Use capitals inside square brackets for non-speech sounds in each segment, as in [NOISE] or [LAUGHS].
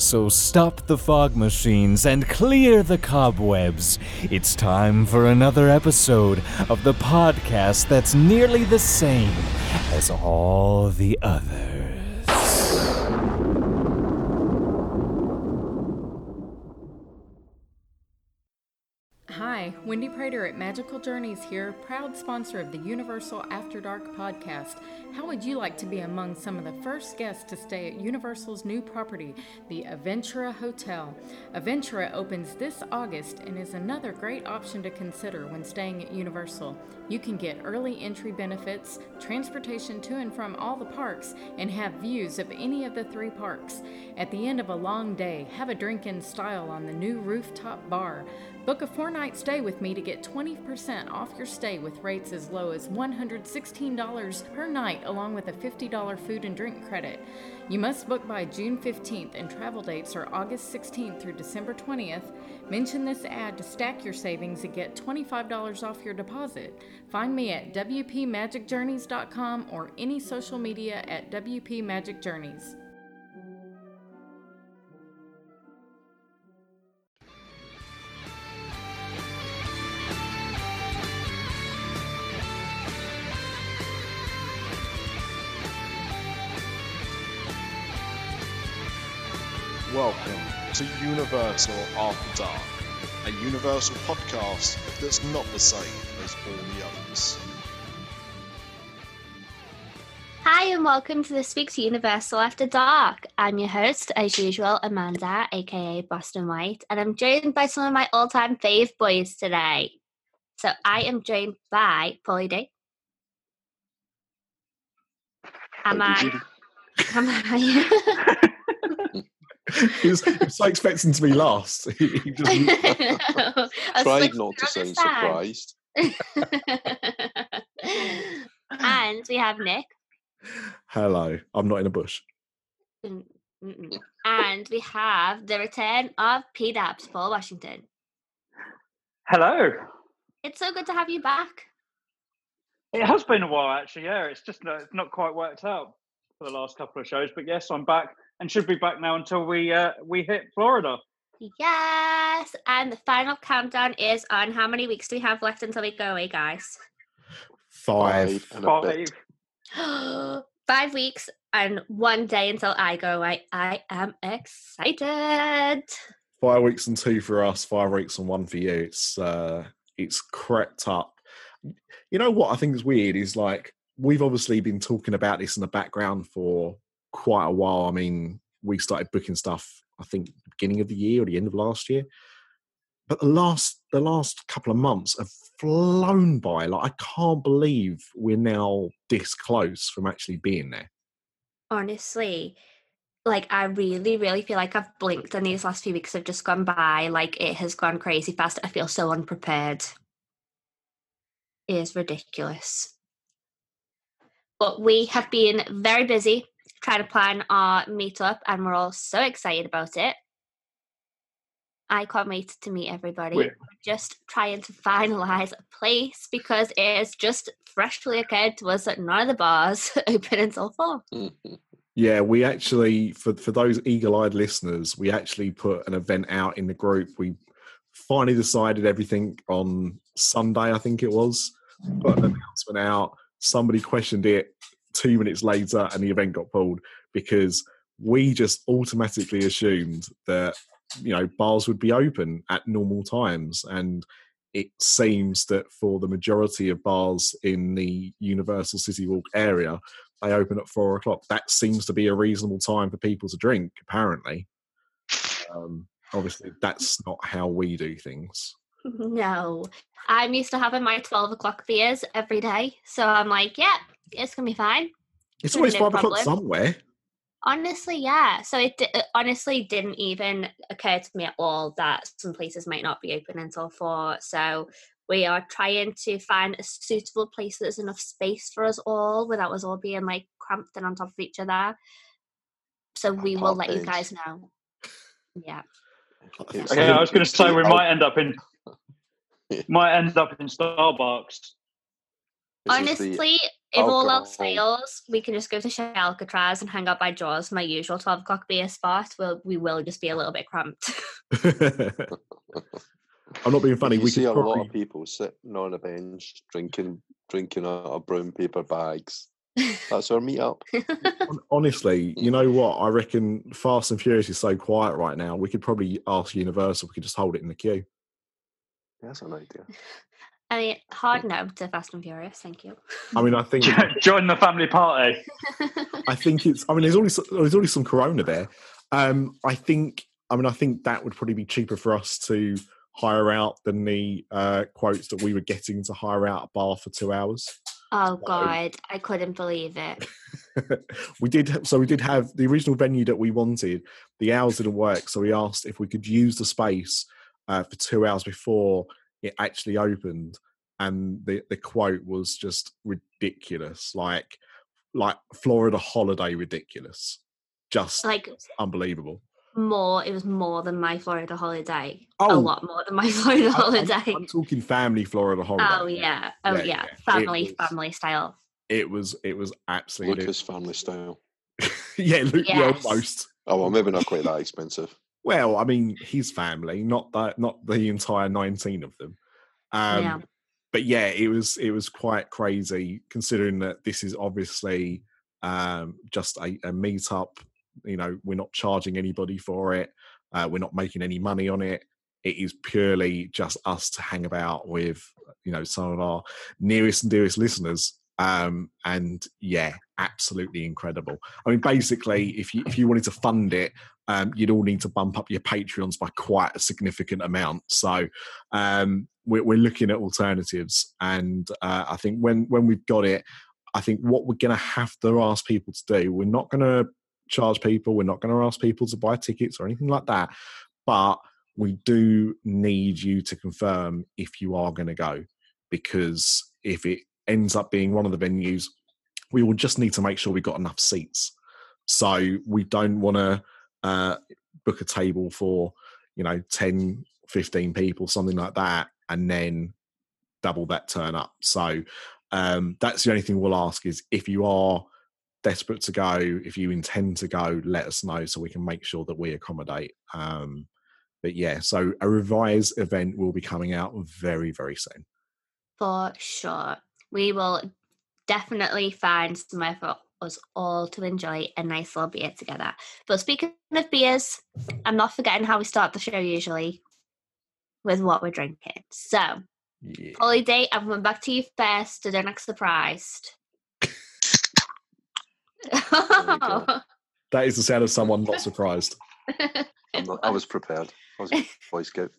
So stop the fog machines and clear the cobwebs. It's time for another episode of the podcast that's nearly the same as all the others. Wendy Prater at Magical Journeys here, proud sponsor of the Universal After Dark podcast. How would you like to be among some of the first guests to stay at Universal's new property, the Aventura Hotel? Aventura opens this August and is another great option to consider when staying at Universal. You can get early entry benefits, transportation to and from all the parks, and have views of any of the three parks. At the end of a long day, have a drink in style on the new rooftop bar. Book a four night stay with me to get 20% off your stay with rates as low as $116 per night, along with a $50 food and drink credit. You must book by June 15th, and travel dates are August 16th through December 20th. Mention this ad to stack your savings and get $25 off your deposit. Find me at WPMagicJourneys.com or any social media at WP Welcome to Universal After Dark, a Universal podcast that's not the same as all the others. Hi, and welcome to this week's Universal After Dark. I'm your host, as usual, Amanda, aka Boston White, and I'm joined by some of my all time fave boys today. So I am joined by Paulie D. Am I? Am I? [LAUGHS] [LAUGHS] he, was, he was so expecting to be last. He, [LAUGHS] he just, [LAUGHS] Tried not to seem surprised. [LAUGHS] and we have Nick. hello, I'm not in a bush. Mm, mm-mm. And we have the return of P Dubs, Paul Washington. Hello. It's so good to have you back. It has been a while, actually. Yeah, it's just not, it's not quite worked out for the last couple of shows, but yes, I'm back and should be back now until we uh, we hit Florida. Yes, and the final countdown is on. How many weeks do we have left until we go away, guys? Five. and a. Five. [GASPS] Five weeks and one day until I go away. I am excited. Five weeks and two for us. Five weeks and one for you. It's uh, it's crept up. You know what I think is weird is like we've obviously been talking about this in the background for quite a while. I mean, we started booking stuff. I think beginning of the year or the end of last year. But the last the last couple of months have flown by. Like I can't believe we're now this close from actually being there. Honestly, like I really, really feel like I've blinked and these last few weeks have just gone by. Like it has gone crazy fast. I feel so unprepared. It is ridiculous. But we have been very busy trying to plan our meetup and we're all so excited about it. I can't wait to meet everybody. We're- We're just trying to finalize a place because it is just freshly occurred to us that none of the bars [LAUGHS] open until four. Mhm. [LAUGHS] Yeah, we actually for for those eagle-eyed listeners, we actually put an event out in the group. We finally decided everything on Sunday, I think it was. Put an announcement out. Somebody questioned it two minutes later, and the event got pulled because we just automatically assumed that you know bars would be open at normal times, and it seems that for the majority of bars in the Universal City Walk area, they open at four o'clock. That seems to be a reasonable time for people to drink, apparently. Um, obviously, that's not how we do things. [LAUGHS] No, I'm used to having my 12 o'clock beers every day. So I'm like, yeah, it's going to be fine. It's always no five o'clock problem. somewhere. Honestly, yeah. So it, it honestly didn't even occur to me at all that some places might not be open until four. So We are trying to find a suitable place that's enough space for us all without us all being like cramped and on top of each other. So we will park let you guys know. Yeah. Okay, I was going to say we might end up in [LAUGHS] might end up in Starbucks. this is the- Honestly, if all else fails, we can just go to Chez Alcatraz and hang out by Jaws, my usual 12 o'clock beer spot. We'll, we will just be a little bit cramped. [LAUGHS] I'm not being funny. you We see could a lot of people sitting on a bench drinking drinking out of brown paper bags. [LAUGHS] That's our meetup. [LAUGHS] Hon- Honestly, you mm. know what? I reckon Fast and Furious is so quiet right now. We could probably ask Universal. We could just hold it in the queue. That's an idea. I mean, hard no to Fast and Furious. Thank you. I mean, I think [LAUGHS] Join the family party. [LAUGHS] I think it's. I mean, there's already s- there's already some Corona there. Um, I think. I mean, I think that would probably be cheaper for us to hire out than the uh, quotes that we were getting to hire out a bar for two hours. oh, God. I couldn't believe it. [LAUGHS] we did so we did have the original venue that we wanted the hours didn't work so we asked if we could use the space uh, for two hours before it actually opened and the the quote was just ridiculous like like florida holiday ridiculous just Like, unbelievable more, it was more than my Florida holiday. Oh. A lot more than my [LAUGHS] Florida I'm- I'm- holiday. I'm, talking family florida oh, holiday Oh, yeah. Oh, Yeah, yeah. yeah. Family, was- family style. it was it was absolutely Lucas family style. [LAUGHS] yeah, Lu- yeah Yes. almost Oh well, maybe not quite that expensive. Well, I mean, his family, not that, not the entire nineteen of them. Um, Yeah. But yeah, it was it was quite crazy considering that this is obviously um, just a, a meetup. You know, we're not charging anybody for it. Uh, we're not making any money on it. It is purely just us to hang about with, you know, some of our nearest and dearest listeners. Um, and yeah, absolutely incredible. I mean, basically, if you if you wanted to fund it, um, you'd all need to bump up your Patreons by quite a significant amount. So um, we're, we're looking at alternatives, and uh, I think when when we've got it, I think what we're going to have to ask people to do, we're not going to charge people, we're not going to ask people to buy tickets or anything like that, but we do need you to confirm if you are going to go, because if it ends up being one of the venues, we will just need to make sure we've got enough seats. So we don't want to uh, book a table for, you know, 10, 15 people, something like that, and then double that turn up. So um, that's the only thing we'll ask is if you are desperate to go, if you intend to go, let us know so we can make sure that we accommodate. Um, but yeah, so a revised event will be coming out very, very soon. For sure. We will definitely find somewhere for us all to enjoy a nice little beer together. But speaking of beers, I'm not forgetting how we start the show usually with what we're drinking. So, Yeah. Holiday, I'm coming back to you first to don't act surprised. Oh go. [LAUGHS] That is the sound of someone not surprised. I'm not, I was prepared. I was a [LAUGHS] Boy Scout,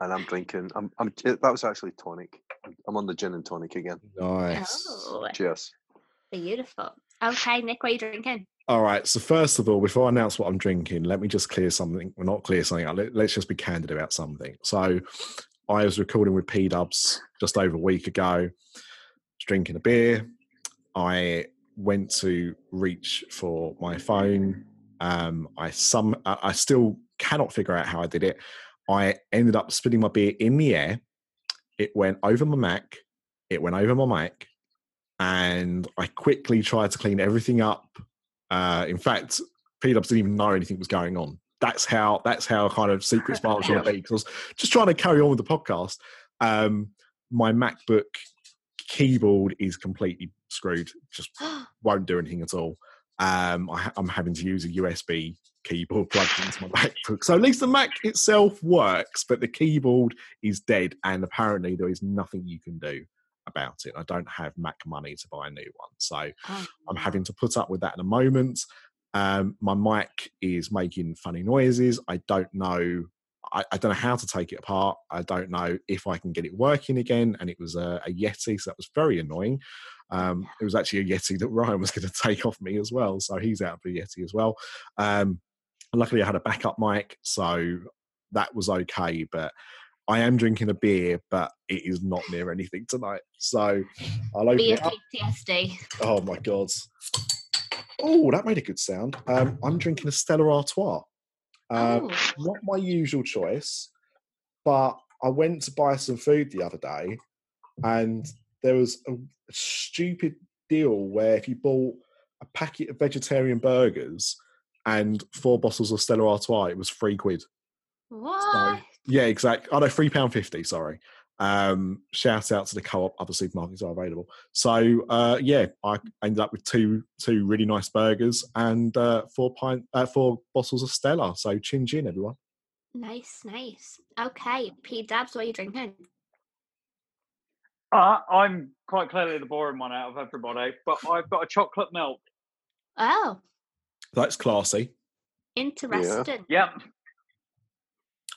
and I'm drinking. I'm. I'm. Eh, that was actually tonic. I'm, I'm on the gin and tonic again. Nice. oh, Cheers. beautiful. Okay, Nick, what are you drinking? All right. So first of all, before I announce what I'm drinking, let me just clear something. Well, not clear something. Let, let's just be candid about something. So I was recording with P Dubs just over a week ago, drinking a beer. I went to reach for my phone. Um, I some I still cannot figure out how I did it. I ended up spitting my beer in the air. It went over my Mac. It went over my mic, and I quickly tried to clean everything up. Uh, in fact, P Dubs didn't even know anything was going on. That's how that's how kind of secret [LAUGHS] was trying be because I was just trying to carry on with the podcast. Um, my MacBook keyboard is completely screwed; just [GASPS] won't do anything at all. Um, I, I'm having to use a USB keyboard [LAUGHS] plugged into my MacBook. So at least the Mac itself works, but the keyboard is dead, and apparently there is nothing you can do about it. I don't have Mac money to buy a new one, so Oh, I'm having to put up with that in a moment. Um, my mic is making funny noises. I don't know. I, I don't know how to take it apart. I don't know if I can get it working again. And it was a, a Yeti, so that was very annoying. Um, it was actually a Yeti that [LAUGHS] Ryan was going to take off me as well, so he's out of the Yeti as well. Um, luckily, I had a backup mic, so that was okay. But I am drinking a beer, but it is not near anything tonight. So I'll open Beer it up. PTSD. Oh my god! Oh, that made a good sound. Um, I'm drinking a Stella Artois. Uh, Oh. Not my usual choice, but I went to buy some food the other day, and there was a stupid deal where if you bought a packet of vegetarian burgers and four bottles of Stella Artois, it was three quid. What? Yeah, exactly. Oh no, three pound fifty. Sorry. Um, shout out to the co-op. Other supermarkets are available. So uh, yeah, I ended up with two two really nice burgers and uh, four pint uh, four bottles of Stella. So chin chin, everyone. Nice, nice. Okay, P Dubs, what are you drinking? Uh, I'm quite clearly the boring one out of everybody, but I've got a chocolate milk. Oh, That's classy. interesting. Yep,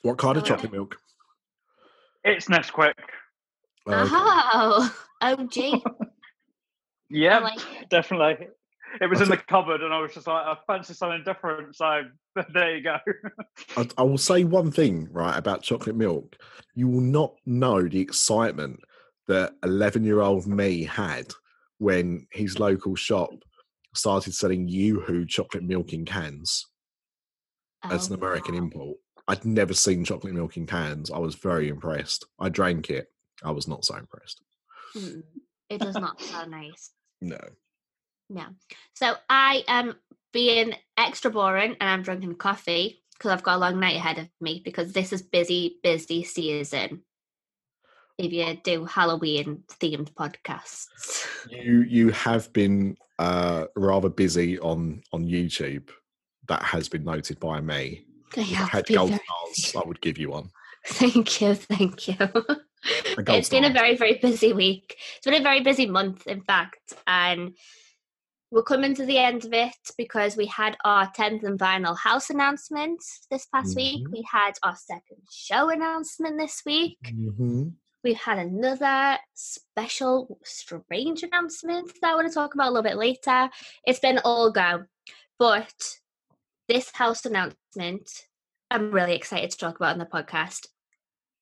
What kind of Oh, chocolate milk? it's Nesquik. Uh, Oh, OG. [LAUGHS] [LAUGHS] Yeah, like it. definitely. It was What's in the cupboard, and I was just like, I fancy something different. So [LAUGHS] there you go. I, I will say one thing right about chocolate milk. You will not know the excitement that 11 year old me had when his local shop started selling Yoo-Hoo chocolate milk in cans. as an Oh, American wow. import. I'd never seen chocolate milk in cans. I was very impressed. I drank it. I was not so impressed. Mm, It does not sound nice. No. No. So I am being extra boring and I'm drinking coffee because I've got a long night ahead of me because this is busy, busy season. If you do Halloween themed podcasts. You you have been uh, rather busy on on YouTube. That has been noted by me. I If I have had gold very stars, I [LAUGHS] would give you one. Thank you, thank you. It's been a very, very busy week. It's been a very busy month, in fact, and we're coming to the end of it because we had our 10th and final house announcement this past week. Mhm. We had our second show announcement this week. Mhm. We've had another special, strange announcement that I want to talk about a little bit later. It's been all go, but this house announcement, I'm really excited to talk about on the podcast.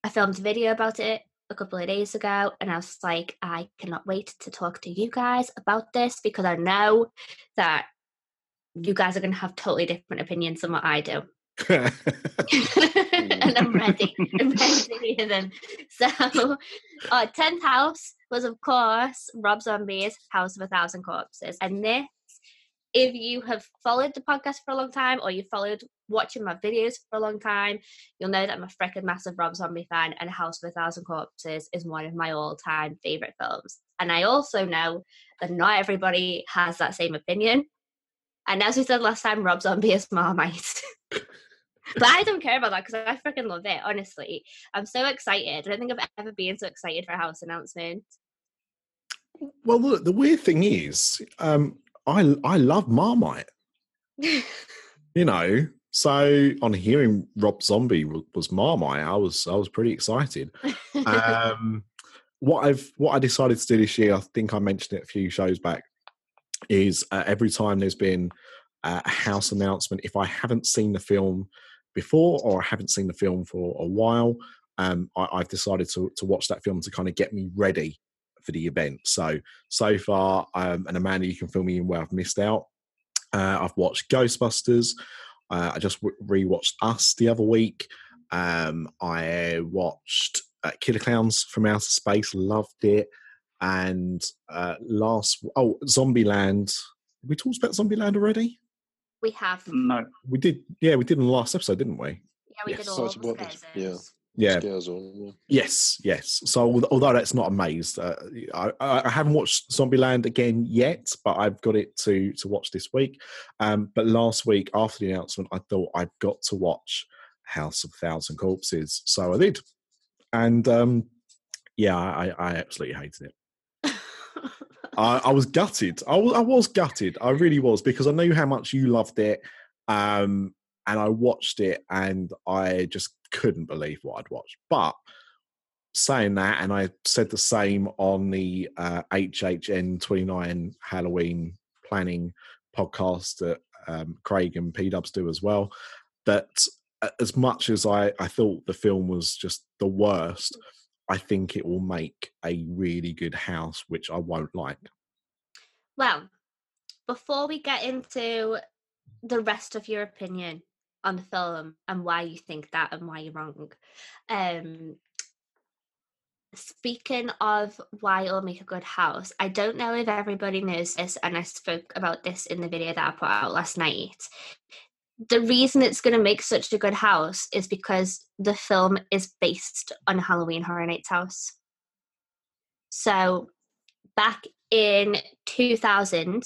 I filmed a video about it a couple of days ago, and I was like, I cannot wait to talk to you guys about this because I know that you guys are going to have totally different opinions than what I do. [LAUGHS] and I'm ready. I'm ready to hear them. So, our 10th house was, of course, Rob Zombie's House of a Thousand Corpses. And this, if you have followed the podcast for a long time or you've followed watching my videos for a long time, you'll know that I'm a freaking massive Rob Zombie fan, and House of a Thousand Corpses is one of my all time favourite films. And I also know that not everybody has that same opinion. And as we said last time, Rob Zombie is Marmite. [LAUGHS] But I don't care about that because I freaking love it. Honestly, I'm so excited. I don't think I've ever been so excited for a house announcement. well, look, the weird thing is, um, I I love Marmite. [LAUGHS] You know, so on hearing Rob Zombie was, Marmite, I was I was pretty excited. um, what I've what I decided to do this year, I think I mentioned it a few shows back, is uh, every time there's been a house announcement, if I haven't seen the film before or I haven't seen the film for a while, um, I, I've decided to to watch that film to kind of get me ready for the event. So so far, um, and Amanda, you can fill me in where I've missed out. Uh, I've watched Ghostbusters. Uh, I just re- rewatched Us the other week. Um, I watched uh, Killer Clowns from Outer Space, loved it. And uh, last, oh, Zombieland. We talked about Zombieland already. we have. no, We did, yeah, we did in the last episode, didn't we? Yeah, we Yes, did all it's the what yeah. Yeah. Yes, yes. So although that's not amazed, uh, I, I haven't watched Zombieland again yet, but I've got it to to watch this week. Um, but last week after the announcement, I thought I've got to watch House of Thousand Corpses, so I did, and um, yeah, I, I absolutely hated it. [LAUGHS] I, I was gutted. I was, I was gutted. I really was because I knew how much you loved it, um, and I watched it, and I just couldn't believe what I'd watched. But saying that, and I said the same on the uh, HHN twenty nine Halloween planning podcast that um, Craig and P Dubs do as well. That as much as I, I thought the film was just the worst, I think it will make a really good house, which I won't like. Well, before we get into the rest of your opinion on the film and why you think that and why you're wrong, um, speaking of why it'll make a good house, I don't know if everybody knows this, and I spoke about this in the video that I put out last night the reason it's going to make such a good house is because the film is based on Halloween Horror Nights house. So back in 2000,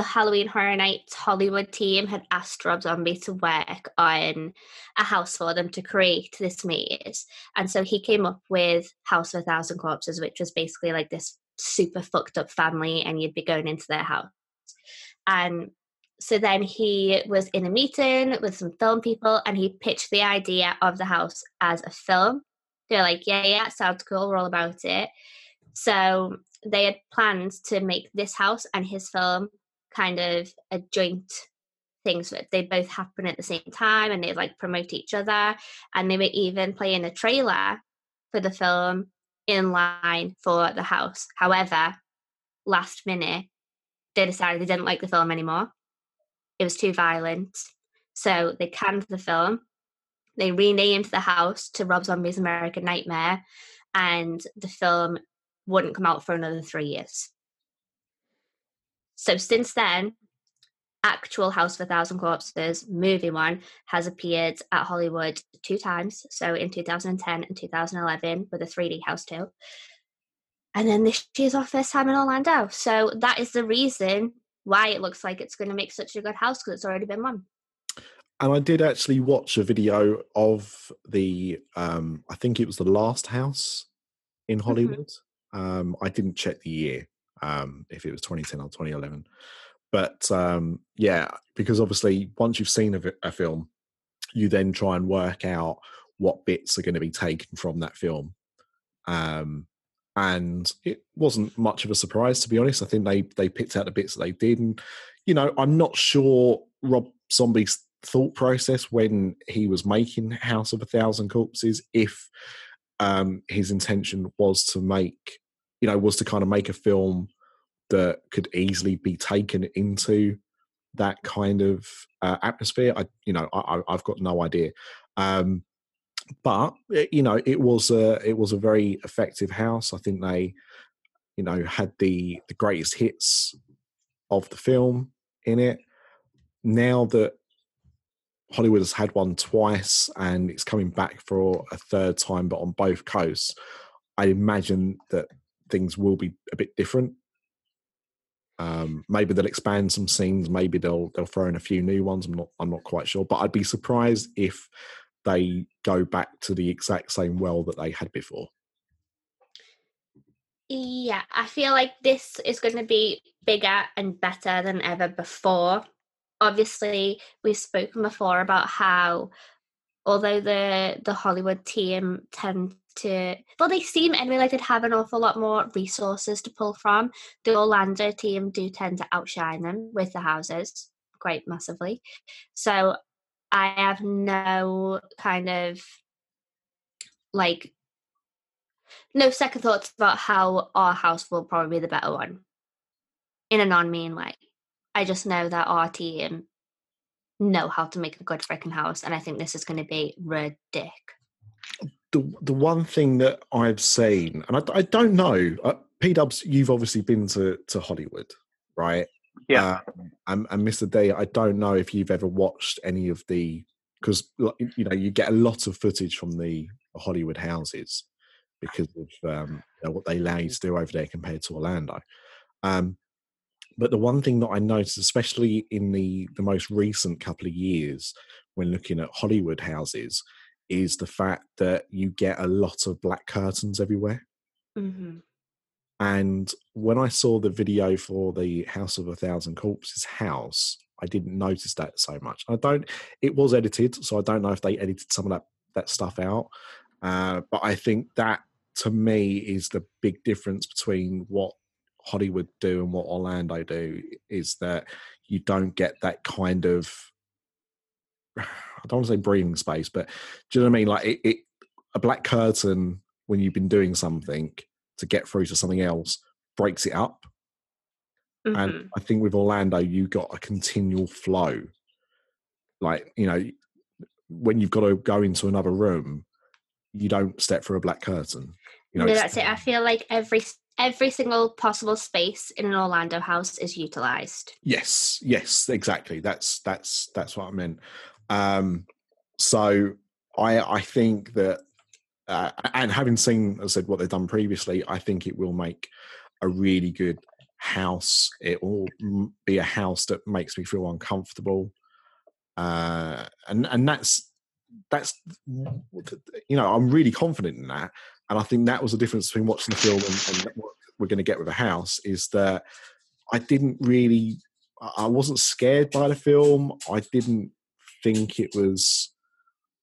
the Halloween Horror Nights Hollywood team had asked Rob Zombie to work on a house for them to create this maze. And so he came up with House of a Thousand Corpses, which was basically like this super fucked up family, and you'd be going into their house. And so then he was in a meeting with some film people and he pitched the idea of the house as a film. They're like, yeah, yeah, sounds cool. We're all about it. So they had planned to make this house and his film kind of a joint thing. So they both happen at the same time and they like promote each other. And they were even playing a trailer for the film in line for the house. However, last minute, they decided they didn't like the film anymore it was too violent. So they canned the film. They renamed the house to Rob Zombie's American Nightmare, and the film wouldn't come out for another three years. So since then, actual House of a Thousand Corpses, movie one, has appeared at Hollywood two times. So in 2010 and 2011 with a 3D house too. And then this year's our first time in Orlando. So that is the reason why it looks like it's going to make such a good house because it's already been one. And I did actually watch a video of the, um, I think it was the last house in mm-hmm. Hollywood. Mm-hmm. Um, I didn't check the year, um, if it was 2010 or 2011. But um, yeah, because obviously once you've seen a, a film, you then try and work out what bits are going to be taken from that film. Um, and it wasn't much of a surprise to be honest. I think they they picked out the bits that they did, and you know, I'm not sure Rob Zombie's thought process when he was making House of a Thousand Corpses, if um, his intention was to make, you know, was to kind of make a film that could easily be taken into that kind of uh, atmosphere. I, you know, I, have got no idea. Um, but eh, you know it was a it was a very effective house i think they you know had the the greatest hits of the film in it now that hollywood has had one twice and it's coming back for a third time but on both coasts i imagine that things will be a bit different um, maybe they'll expand some scenes maybe they'll they'll throw in a few new ones i'm not i'm not quite sure but i'd be surprised if they go back to the exact same well that they had before. Yeah, I feel like this is going to be bigger and better than ever before. Obviously, we've spoken before about how, although the the Hollywood team tend to, well, they seem anyway like they'd have an awful lot more resources to pull from. The Orlando team do tend to outshine them with the houses quite massively. So I have no kind of like no second thoughts about how our house will probably be the better one in a non-mean way. I just know that our team know how to make a good freaking house, and I think this is going to be ridiculous. The the one thing that I've seen, and I, I don't know, uh, P Dubs, you've obviously been to to Hollywood, right? Yeah. Um, and, and Mr. D, I don't know if you've ever watched any of the because you know you get a lot of footage from the Hollywood houses because of um, you know, what they allow you to do over there compared to Orlando. Um, but the one thing that I noticed, especially in the the most recent couple of years, when looking at Hollywood houses, is the fact that you get a lot of black curtains everywhere. Mm-hmm. And when I saw the video for the House of a Thousand Corpses house, I didn't notice that so much. I don't. It was edited, so I don't know if they edited some of that that stuff out. Uh, but I think that to me is the big difference between what Hollywood do and what Orlando do is that you don't get that kind of [SIGHS] I don't want to say breathing space, but do you know what I mean? Like it, it a black curtain when you've been doing something to get through to something else breaks it up. Mhm. And I think with Orlando, you got a continual flow. Like, you know, when you've got to go into another room, you don't step through a black curtain. You know, no, that's it. I feel like every every single possible space in an Orlando house is utilized. Yes, yes, exactly. That's that's that's what I meant. Um, so I I think that, uh, and having seen, as I said, what they've done previously, I think it will make a really good house. It will be a house that makes me feel uncomfortable, uh, and and that's that's you know I'm really confident in that, and I think that was the difference between watching the film and, and what we're going to get with a house is that I didn't really I wasn't scared by the film. I didn't think it was.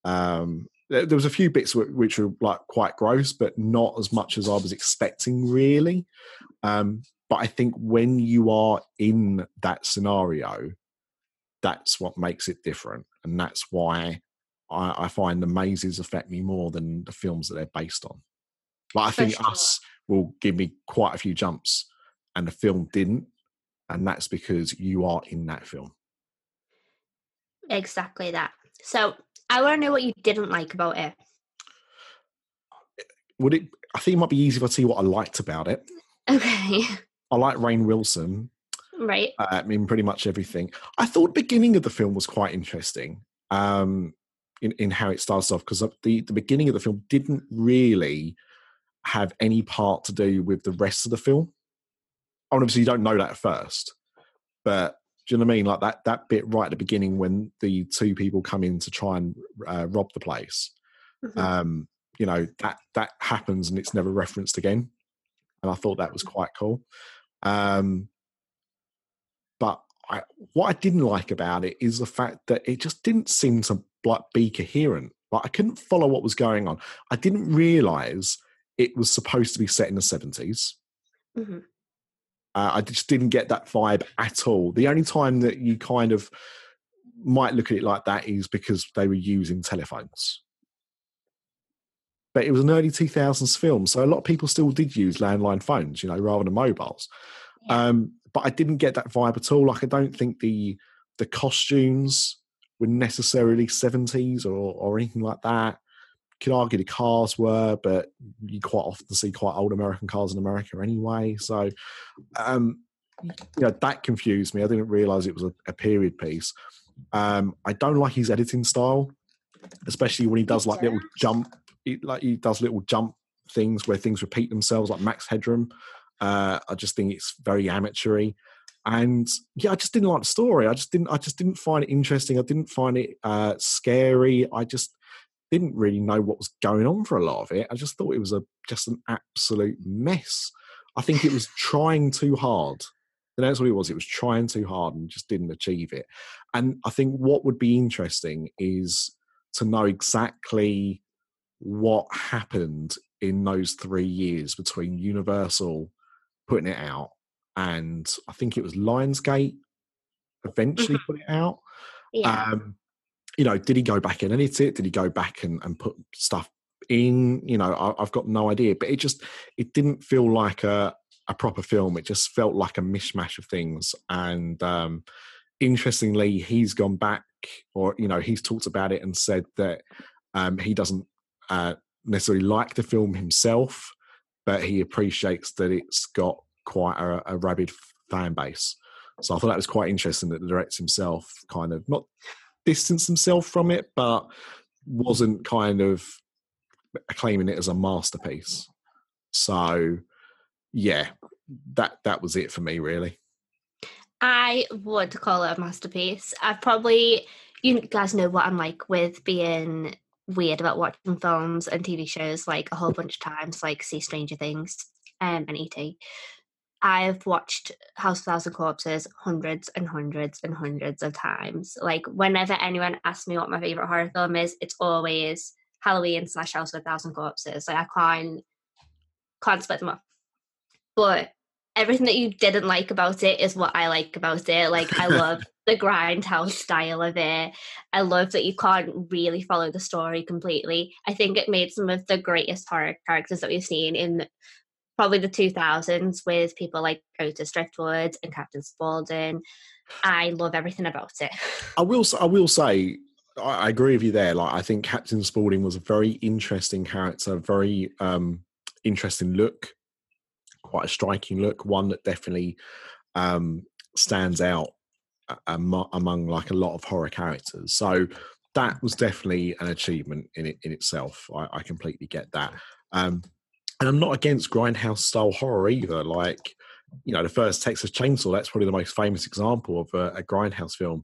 Um, there, there was a few bits which were like quite gross, but not as much as I was expecting, really. Um, but I think when you are in that scenario, that's what makes it different, and that's why I, I find the mazes affect me more than the films that they're based on. Like I think sure. Us will give me quite a few jumps, and the film didn't and that's because you are in that film. Exactly that. So I want to know what you didn't like about it. Would it? I think it might be easy if I tell you what I liked about it. Okay. I like Rainn Wilson right. uh, in pretty much everything. I thought the beginning of the film was quite interesting um, in in how it starts off because the the beginning of the film didn't really have any part to do with the rest of the film. Obviously, you don't know that at first, but do you know what I mean? Like that that bit right at the beginning when the two people come in to try and uh, rob the place. Mhm. um, you know that that happens and it's never referenced again and i thought that was quite cool um, but I, what i didn't like about it is the fact that it just didn't seem to like be coherent like i couldn't follow what was going on i didn't realize it was supposed to be set in the 70s Mhm. uh, I just didn't get that vibe at all. The only time that you kind of might look at it like that is because they were using telephones. But it was an early 2000s film, so a lot of people still did use landline phones, you know, rather than mobiles. Yeah. Um, but I didn't get that vibe at all. Like, I don't think the the costumes were necessarily 70s or, or anything like that. Could argue the cars were, but you quite often see quite old American cars in America anyway. So, um, you know, that confused me. I didn't realize it was a, a period piece. Um, I don't like his editing style, especially when he does like little jump, he, like he does little jump things where things repeat themselves, like Max Headroom. Uh, I just think it's very amateury, and yeah, I just didn't like the story. I just didn't. I just didn't find it interesting. I didn't find it uh, scary. I just didn't really know what was going on for a lot of it. I just thought it was a just an absolute mess. I think it was [LAUGHS] trying too hard. And that's what it was. It was trying too hard and just didn't achieve it. And I think what would be interesting is to know exactly what happened in those three years between Universal putting it out and I think it was Lionsgate eventually put it out. Yeah. Um, you know, did he go back and edit it? Did he go back and, and put stuff in? You know, I, I've got no idea. But it just it didn't feel like a a proper film. It just felt like a mishmash of things. And um, interestingly, he's gone back, or you know, he's talked about it and said that um, he doesn't uh, necessarily like the film himself, but he appreciates that it's got quite a, a rabid fan base. So I thought that was quite interesting that the director himself kind of not distanced himself from it, but wasn't kind of claiming it as a masterpiece. So yeah, that that was it for me really. I would call it a masterpiece. I've probably, you guys know what I'm like with being weird about watching films and TV shows like a whole bunch of times, like see Stranger Things um, and E.T. I've watched House of Thousand Corpses hundreds and hundreds and hundreds of times. Like whenever anyone asks me what my favorite horror film is, it's always Halloween slash House of a Thousand Corpses. Like I can't can't split them up. But everything that you didn't like about it is what I like about it. Like I [LAUGHS] love the grindhouse style of it. I love that you can't really follow the story completely. I think it made some of the greatest horror characters that we've seen in probably the 2000s with people like Otis Driftwood and Captain Spaulding. I love everything about it. [LAUGHS] I will. I will say. I agree with you there. Like, I think Captain Spaulding was a very interesting character, very um, interesting look, quite a striking look. One that definitely um, stands out among, among like a lot of horror characters. So that was definitely an achievement in it in itself. I, I completely get that. Um, and I'm not against grindhouse style horror either. Like, you know, the first Texas Chainsaw, that's probably the most famous example of a, a grindhouse film.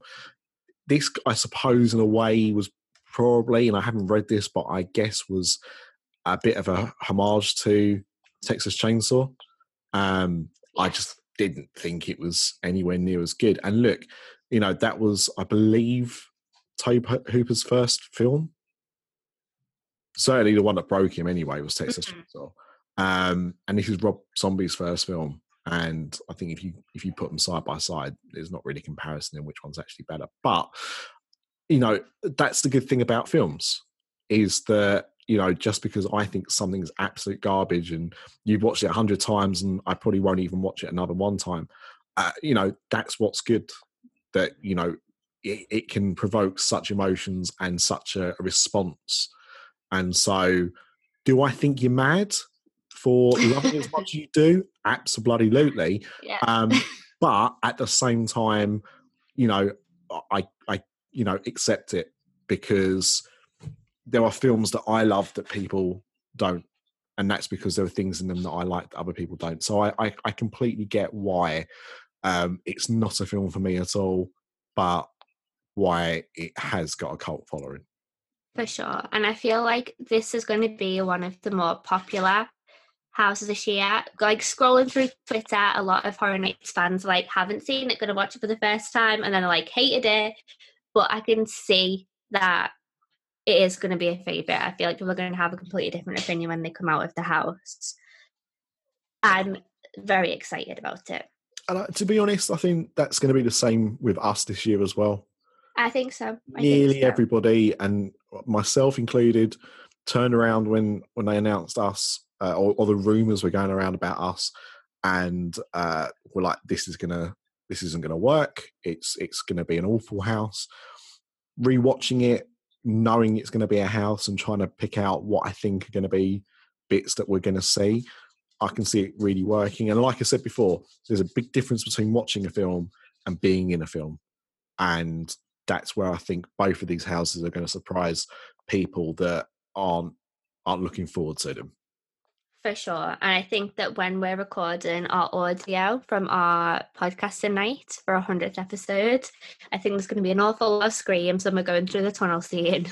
This, I suppose, in a way, was probably, and I haven't read this, but I guess was a bit of a homage to Texas Chainsaw. Um, I just didn't think it was anywhere near as good. And look, you know, that was, I believe, Tobe Hooper's first film. Certainly the one that broke him anyway was Texas mm-hmm. Chainsaw. Um, and this is Rob Zombie's first film. And I think if you if you put them side by side, there's not really comparison in which one's actually better. But you know, that's the good thing about films is that you know just because I think something's absolute garbage and you've watched it a hundred times and I probably won't even watch it another one time, uh, you know that's what's good. That you know it, it can provoke such emotions and such a, a response. And so, do I think you're mad? For loving as much as you do? Absolutely. Yeah. Um, [LAUGHS] but at the same time, you know, I, I, you know, accept it because there are films that I love that people don't, and that's because there are things in them that I like that other people don't. So I, I, I completely get why um, it's not a film for me at all, but why it has got a cult following. For sure. And I feel like this is going to be one of the more popular houses this year. Like scrolling through Twitter, a lot of Horror Nights fans like haven't seen it, going to watch it for the first time, and then like hated it. But I can see that it is going to be a favorite. I feel like people are going to have a completely different opinion when they come out of the house. I'm very excited about it. And uh, to be honest, I think that's going to be the same with us this year as well. I think so. I Nearly think so. everybody, and myself included, turned around when when they announced us uh, or, or, the rumors were going around about us, and uh, we're like, this is gonna, this isn't gonna work. It's it's gonna be an awful house. Rewatching it, knowing it's to be a house, and trying to pick out what I think are to be bits that we're to see, I can see it really working. And like I said before, there's a big difference between watching a film and being in a film, and that's where I think both of these houses are going to surprise people that aren't aren't looking forward to them. For sure. And I think that when we're recording our audio from our podcast tonight for our 100th episode, I think there's going to be an awful lot of screams when we're going through the tunnel scene.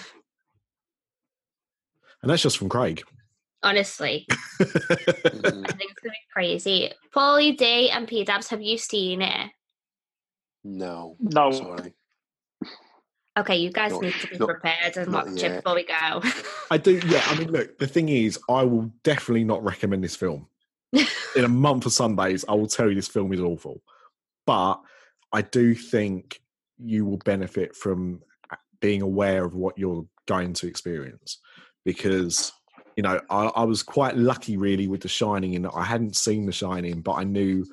And that's just from Craig. Honestly. [LAUGHS] I think it's going to be crazy. Paulie D and P Dubs, have you seen it? No. No. Sorry. Okay, you guys not, need to be not, prepared and watch yet. it before we go. [LAUGHS] I do, yeah. I mean, look, the thing is, I will definitely not recommend this film. [LAUGHS] In a month of Sundays, I will tell you this film is awful. But I do think you will benefit from being aware of what you're going to experience. Because, you know, I, I was quite lucky really with The Shining in that I hadn't seen The Shining, but I knew,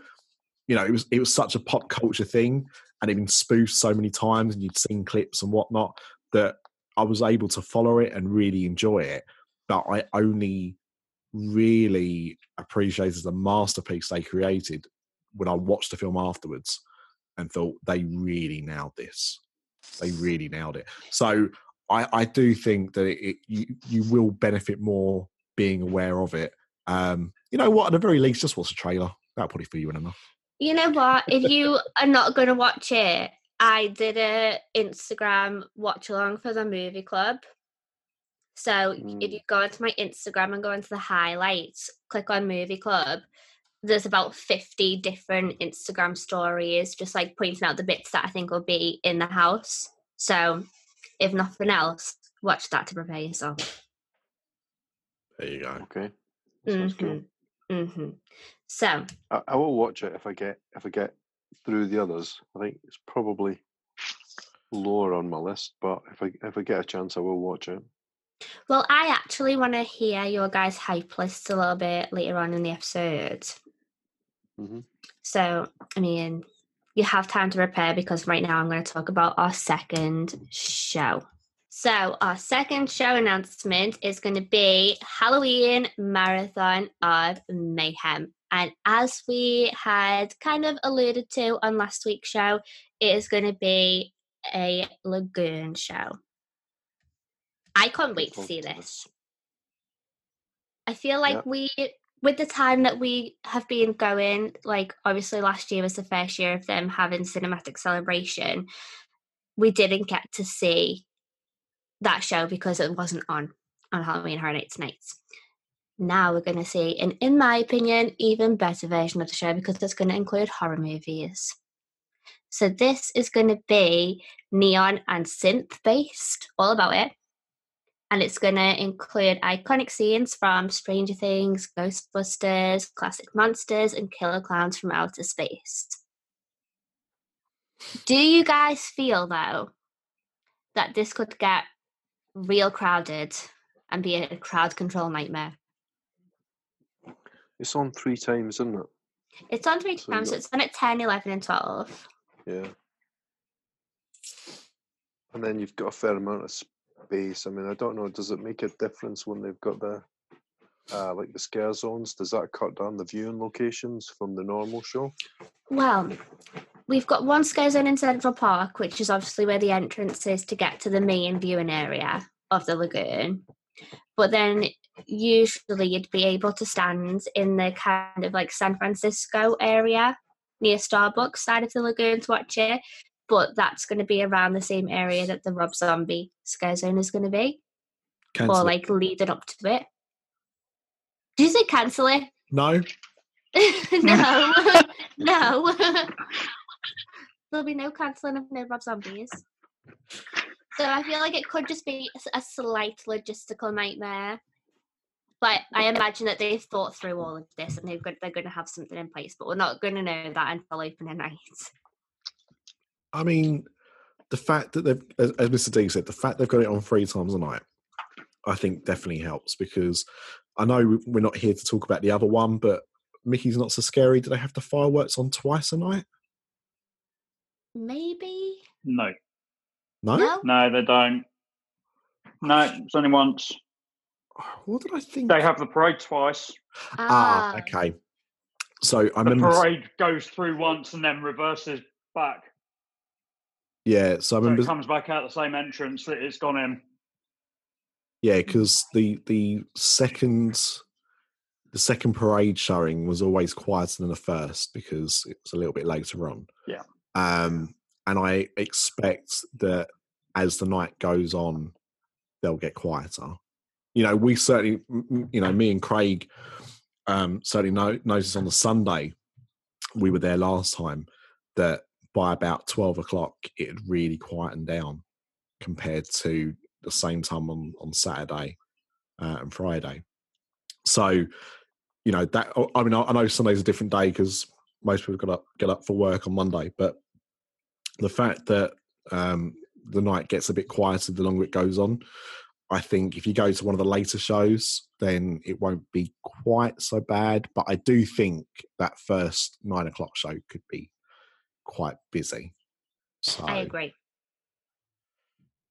you know, it was it was such a pop culture thing and it been spoofed so many times and you'd seen clips and whatnot that I was able to follow it and really enjoy it. But I only really appreciated the masterpiece they created when I watched the film afterwards and thought they really nailed this. They really nailed it. So I, I do think that it, it, you you will benefit more being aware of it. Um, you know what? At the very least, just watch the trailer. That'll probably fill you in enough. You know what? If you are not going to watch it, I did a Instagram watch along for the movie club. So mm. if you go onto my Instagram and go into the highlights, click on movie club, there's about 50 different Instagram stories just like pointing out the bits that I think will be in the house. So if nothing else, watch that to prepare yourself. There you go. Okay. Mm-hmm. Mm-hmm. So I, I, will watch it if I get if I get through the others. I think it's probably lower on my list, but if I if I get a chance, I will watch it. Well, I actually want to hear your guys' hype lists a little bit later on in the episode. hmm So, I mean, you have time to prepare because right now I'm going to talk about our second show. So, our second show announcement is going to be Halloween Marathon of Mayhem. And as we had kind of alluded to on last week's show, it is going to be a Lagoon show. I can't wait to see this. I feel like Yeah. we, with the time that we have been going, like obviously last year was the first year of them having cinematic celebration. We didn't get to see that show because it wasn't on on Halloween Horror Nights nights. Now we're going to see an, in my opinion, even better version of the show because it's going to include horror movies. So this is going to be neon and synth based, all about it and it's going to include iconic scenes from Stranger Things, Ghostbusters, classic monsters, and killer clowns from outer space. Do you guys feel, though, that this could get real crowded and be a crowd control nightmare? It's on three times, isn't it? It's on three So times, it's on at 10, 11, and 12. Yeah. And then you've got a fair amount of space. I mean, I don't know. Does it make a difference when they've got the uh, like the scare zones? Does that cut down the viewing locations from the normal show? Well, we've got one scare zone in Central Park, which is obviously where the entrance is to get to the main viewing area of the lagoon. But then usually you'd be able to stand in the kind of like San Francisco area near Starbucks side of the lagoon to watch it. But that's going to be around the same area that the Rob Zombie scare zone is going to be, Cancel or it. like leading up to it. Did you say cancel it? no, [LAUGHS] [LAUGHS] no, [LAUGHS] no. There'll be no cancelling of no Rob Zombies. So I feel like it could just be a slight logistical nightmare. But I imagine that they've thought through all of this and they've got, they're going to have something in place. But we're not going to know that until opening night. I mean, the fact that they've, as, as Mr. D said, the fact they've got it on three times a night, I think definitely helps because I know we're not here to talk about the other one, but Mickey's not so scary. Do they have the fireworks on twice a night? Maybe. No, No. No. no, they don't. No, it's only once. What did I think? They have the parade twice. ah, okay. So I The remember. parade goes through once and then reverses back. Yeah, so I So remember. it comes back out the same entrance that it's gone in. Yeah, because the the second the second parade showing was always quieter than the first because it was a little bit later on. Yeah. Um, and I expect that as the night goes on, they'll get quieter. You know, we certainly, you know, me and Craig um, certainly no, noticed on the Sunday we were there last time that by about twelve o'clock it had really quietened down compared to the same time on on Saturday uh, and Friday. So, you know that I mean I know Sunday's a different day because most people got up get up for work on Monday, but the fact that um, the night gets a bit quieter the longer it goes on, I think if you go to one of the later shows, then it won't be quite so bad. But I do think that first nine o'clock show could be quite busy. So I agree.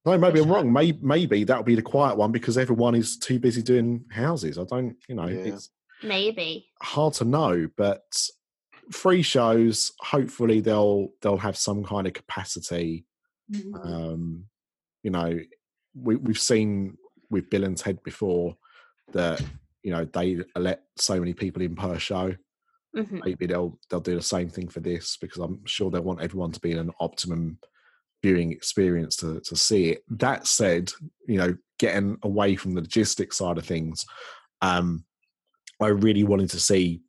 no, maybe I'm sure. wrong. Maybe, maybe that'll be the quiet one because everyone is too busy doing houses. I don't, you know, Yeah. it's Maybe. hard to know. But free shows, hopefully they'll they'll have some kind of capacity. Um, you know, we we've seen with Bill and Ted before that you know they let so many people in per show. Mhm. Maybe they'll they'll do the same thing for this because I'm sure they want everyone to be in an optimum viewing experience to to see it. That said, you know, getting away from the logistics side of things, um, I really wanted to see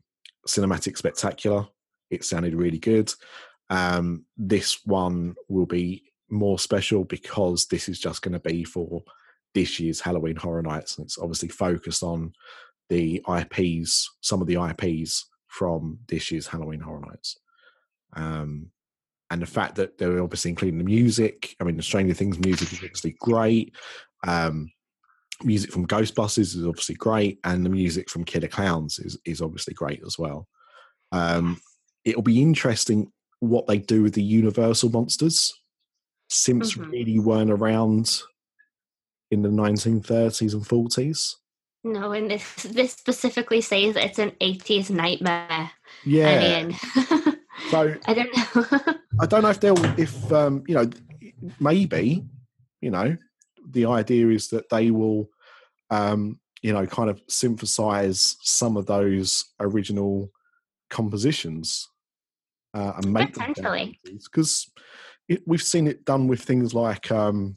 cinematic spectacular. It sounded really good. Um, this one will be more special because this is just going to be for this year's Halloween Horror Nights, and it's obviously focused on the IPs, some of the IPs from this year's Halloween Horror Nights. Um, and the fact that they're obviously including the music. I mean, the Stranger Things music is obviously great. Um, music from Ghostbusters is obviously great, and the music from Killer Clowns is is obviously great as well. Um, it'll be interesting what they do with the Universal monsters. Synths Mhm. really weren't around in the 1930s and 40s. No, and this this specifically says it's an 80s nightmare. Yeah. I mean, So [LAUGHS] I don't know. [LAUGHS] I don't know if they'll, if um, you know, maybe, you know, the idea is that they will, um, you know, kind of synthesize some of those original compositions uh, and make Potentially. because we've seen it done with things like um,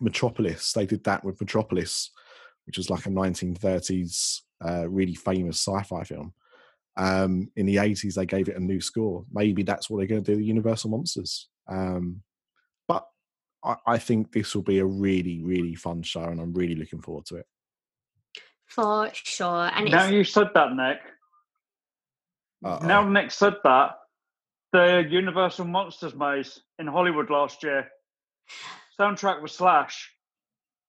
Metropolis. They did that with Metropolis, which was like a 1930s uh, really famous sci-fi film. Um, in the 80s, they gave it a new score. Maybe that's what they're going to do with Universal Monsters. Um, but I, I think this will be a really, really fun show, and I'm really looking forward to it. For sure. And Now it's you said that, Nick. Uh-oh. Now Nick said that, the Universal Monsters maze in Hollywood last year, soundtrack was Slash.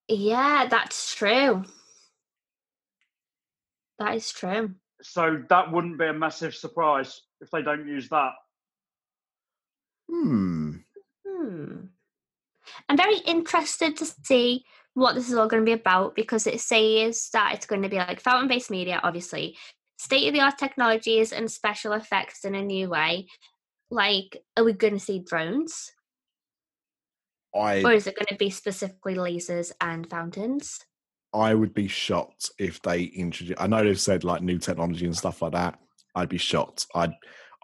yeah, that's true. That is true. So that wouldn't be a massive surprise if they don't use that. Hmm. Hmm. I'm very interested to see what this is all going to be about because it says that it's going to be like fountain based media, obviously, state of the art technologies and special effects in a new way. Like, are we going to see drones? I Or is it going to be specifically lasers and fountains? I would be shocked if they introduce. I know they've said like new technology and stuff like that. I'd be shocked. I'd.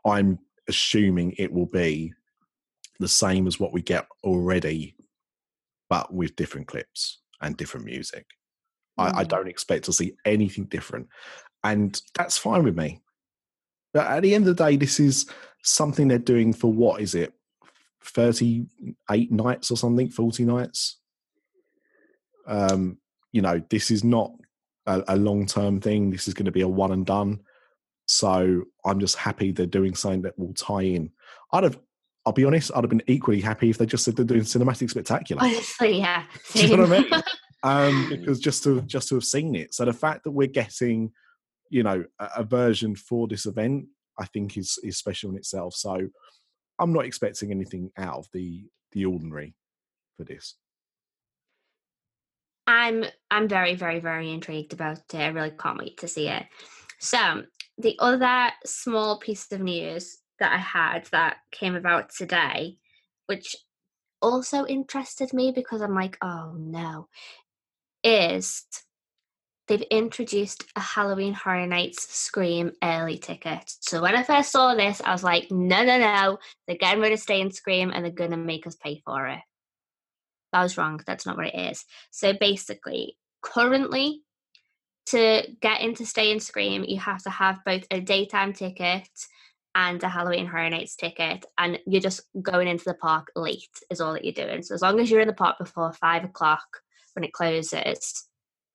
I'm assuming it will be the same as what we get already, but with different clips and different music. I, I Mm. don't expect to see anything different, and that's fine with me. But at the end of the day, this is something they're doing for what is it, thirty-eight nights or something, forty nights. Um, you know, this is not a, a long-term thing. This is going to be a one and done. So I'm just happy they're doing something that will tie in. I'd have, I'll be honest, I'd have been equally happy if they just said they're doing cinematic spectacular. [LAUGHS] Honestly, yeah. [LAUGHS] Do you know what I mean? [LAUGHS] um, because just to just to have seen it. So the fact that we're getting, you know, a, a version for this event, I think is is special in itself. So I'm not expecting anything out of the the ordinary for this. I'm I'm very very very intrigued about it. I really can't wait to see it. So the other small piece of news that I had that came about today, which also interested me because I'm like, oh no, is they've introduced a Halloween Horror Nights Scream early ticket. So when I first saw this, I was like, no, no, no, they're getting rid of Stay and Scream and they're gonna make us pay for it. I was wrong. That's not what it is. So basically, currently, to get into Stay and Scream, you have to have both a daytime ticket and a Halloween Horror Nights ticket, and you're just going into the park late, is all that you're doing. So as long as you're in the park before five o'clock when it closes,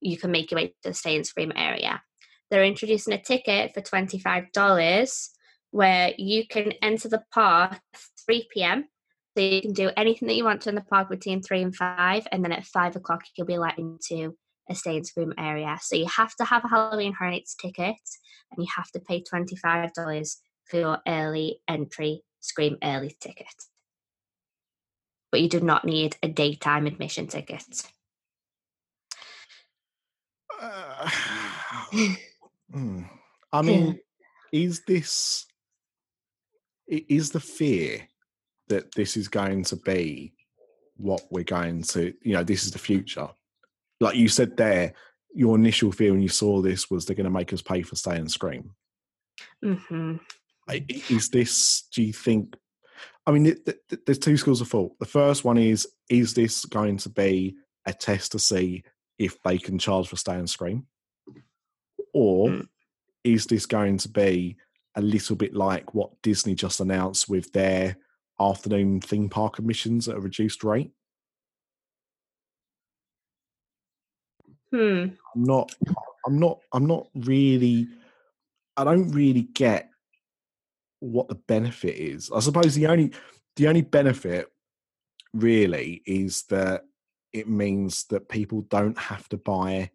you can make your way to the Stay and Scream area. They're introducing a ticket for $25 where you can enter the park 3 p.m. So you can do anything that you want to in the park between three and five, and then at five o'clock you'll be let into a stay and scream area. So you have to have a Halloween Horror Nights ticket, and you have to pay twenty five dollars for your early entry Scream early ticket. But you do not need a daytime admission ticket. Uh, [SIGHS] hmm. I mean, is this is the fear that this is going to be what we're going to, you know, this is the future? Like you said there, your initial fear when you saw this was they're going to make us pay for stay and scream. hmm i- Is this? Do you think? I mean, th- th- th- there's two schools of thought. The first one is: is this going to be a test to see if they can charge for stay and scream, or Mm. is this going to be a little bit like what Disney just announced with their afternoon theme park admissions at a reduced rate? Hmm. I'm not. I'm not. I'm not really. I don't really get what the benefit is. I suppose the only the only benefit really is that it means that people don't have to buy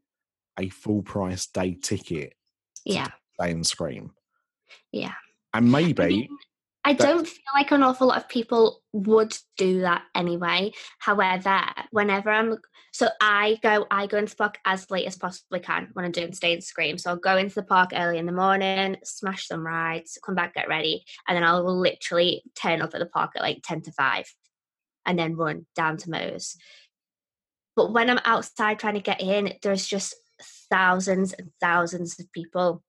a full price day ticket Yeah. stay and scream. Yeah. And I maybe mean, I don't feel like an awful lot of people would do that anyway. However, whenever I'm so I go I go into the park as late as possibly can when I'm doing stay and scream. So I'll go into the park early in the morning, smash some rides, come back, get ready, and then I'll literally turn up at the park at like ten to five and then run down to Moe's. But when I'm outside trying to get in, there's just thousands and thousands of people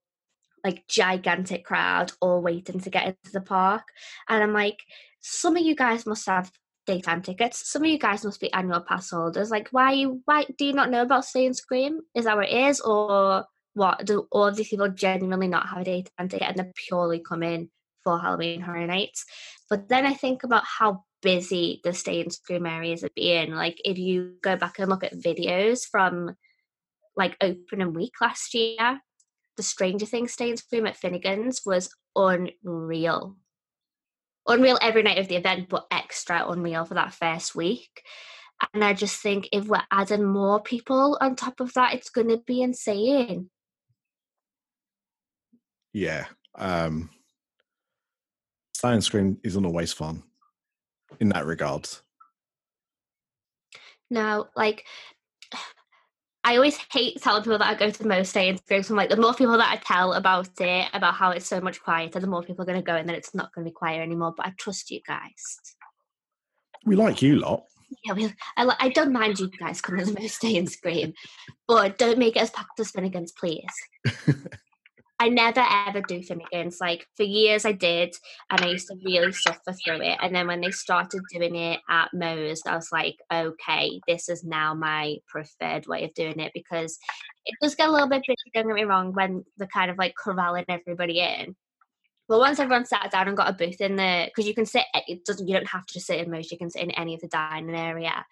like gigantic crowd all waiting to get into the park. And I'm like, some of you guys must have daytime tickets. Some of you guys must be annual pass holders. Like, why you why do you not know about Stay and Scream? Is that what it is? Or what? Do all of these people genuinely not have a daytime ticket and they purely come in for Halloween Horror Nights? But then I think about how busy the Stay and Scream areas are being. Like if you go back and look at videos from like opening week last year, the Stranger Things Stay and Scream at Finnegan's was unreal. Unreal every night of the event, but extra unreal for that first week. And I just think if we're adding more people on top of that, it's going to be insane. yeah. Um and scream isn't always fun in that regard. No, like I always hate telling people that I go to the most stay and scream. So I'm like, the more people that I tell about it, about how it's so much quieter, the more people are going to go, and then it's not going to be quiet anymore. But I trust you guys. We like you lot. Yeah, we, I, I don't mind you guys coming to the most stay and scream, but don't make it as packed as Finnegan's, please. [LAUGHS] I never ever do Finnegan's. Like for years I did, and I used to really suffer through it. And then when they started doing it at Moe's, I was like, okay, this is now my preferred way of doing it because it does get a little bit busy. Don't get me wrong when they're kind of like corralling everybody in. But once everyone sat down and got a booth in the, because you can sit, eh, it doesn't, you don't have to just sit in Moe's. You can sit in any of the dining area.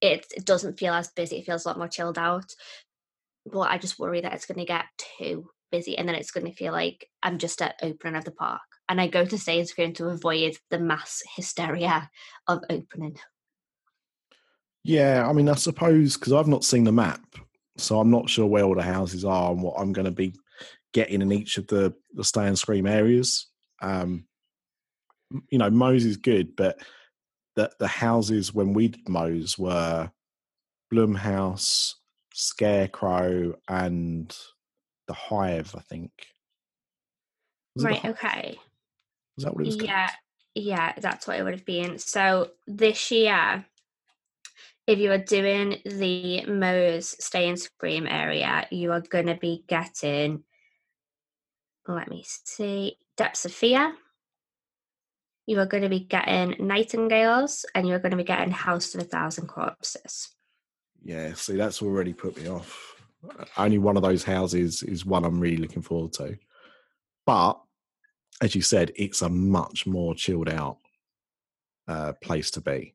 It, it doesn't feel as busy. It feels a lot more chilled out but I just worry that it's going to get too busy and then it's going to feel like I'm just at opening of the park. And I go to stay and scream to avoid the mass hysteria of opening. Yeah, I mean, I suppose because I've not seen the map, so I'm not sure where all the houses are and what I'm going to be getting in each of the the stay and scream areas. Um, you know, Moe's is good, but the the houses when we did Moe's were Blumhouse, Scarecrow, and the Hive. I think. Was Right, okay. Was that what it was? called? Yeah, yeah, that's what it would have been. So this year, if you are doing the Moe's Stay and Scream area, you are going to be getting, let me see, Depths of Fear. You are going to be getting Nightingales, and you are going to be getting House of a Thousand Corpses. Yeah, see, that's already put me off. Uh, Only one of those houses is one I'm really looking forward to. But as you said, it's a much more chilled out uh, place to be.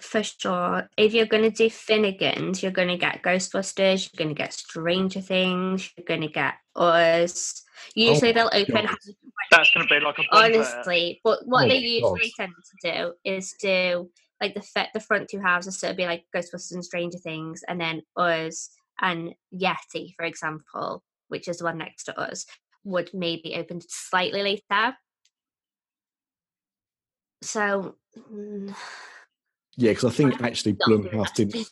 For sure. If you're going to do Finnegan's, you're going to get Ghostbusters, you're going to get Stranger Things, you're going to get Us. Usually they'll open God. That's going to be like a bonfire. honestly but what Oh they usually God. tend to do is do like the fe- the front two houses so it'd be like ghostbusters and stranger things and then us and yeti for example which is the one next to us would maybe open slightly later so mm, Yeah, because I think actually Blumhouse didn't.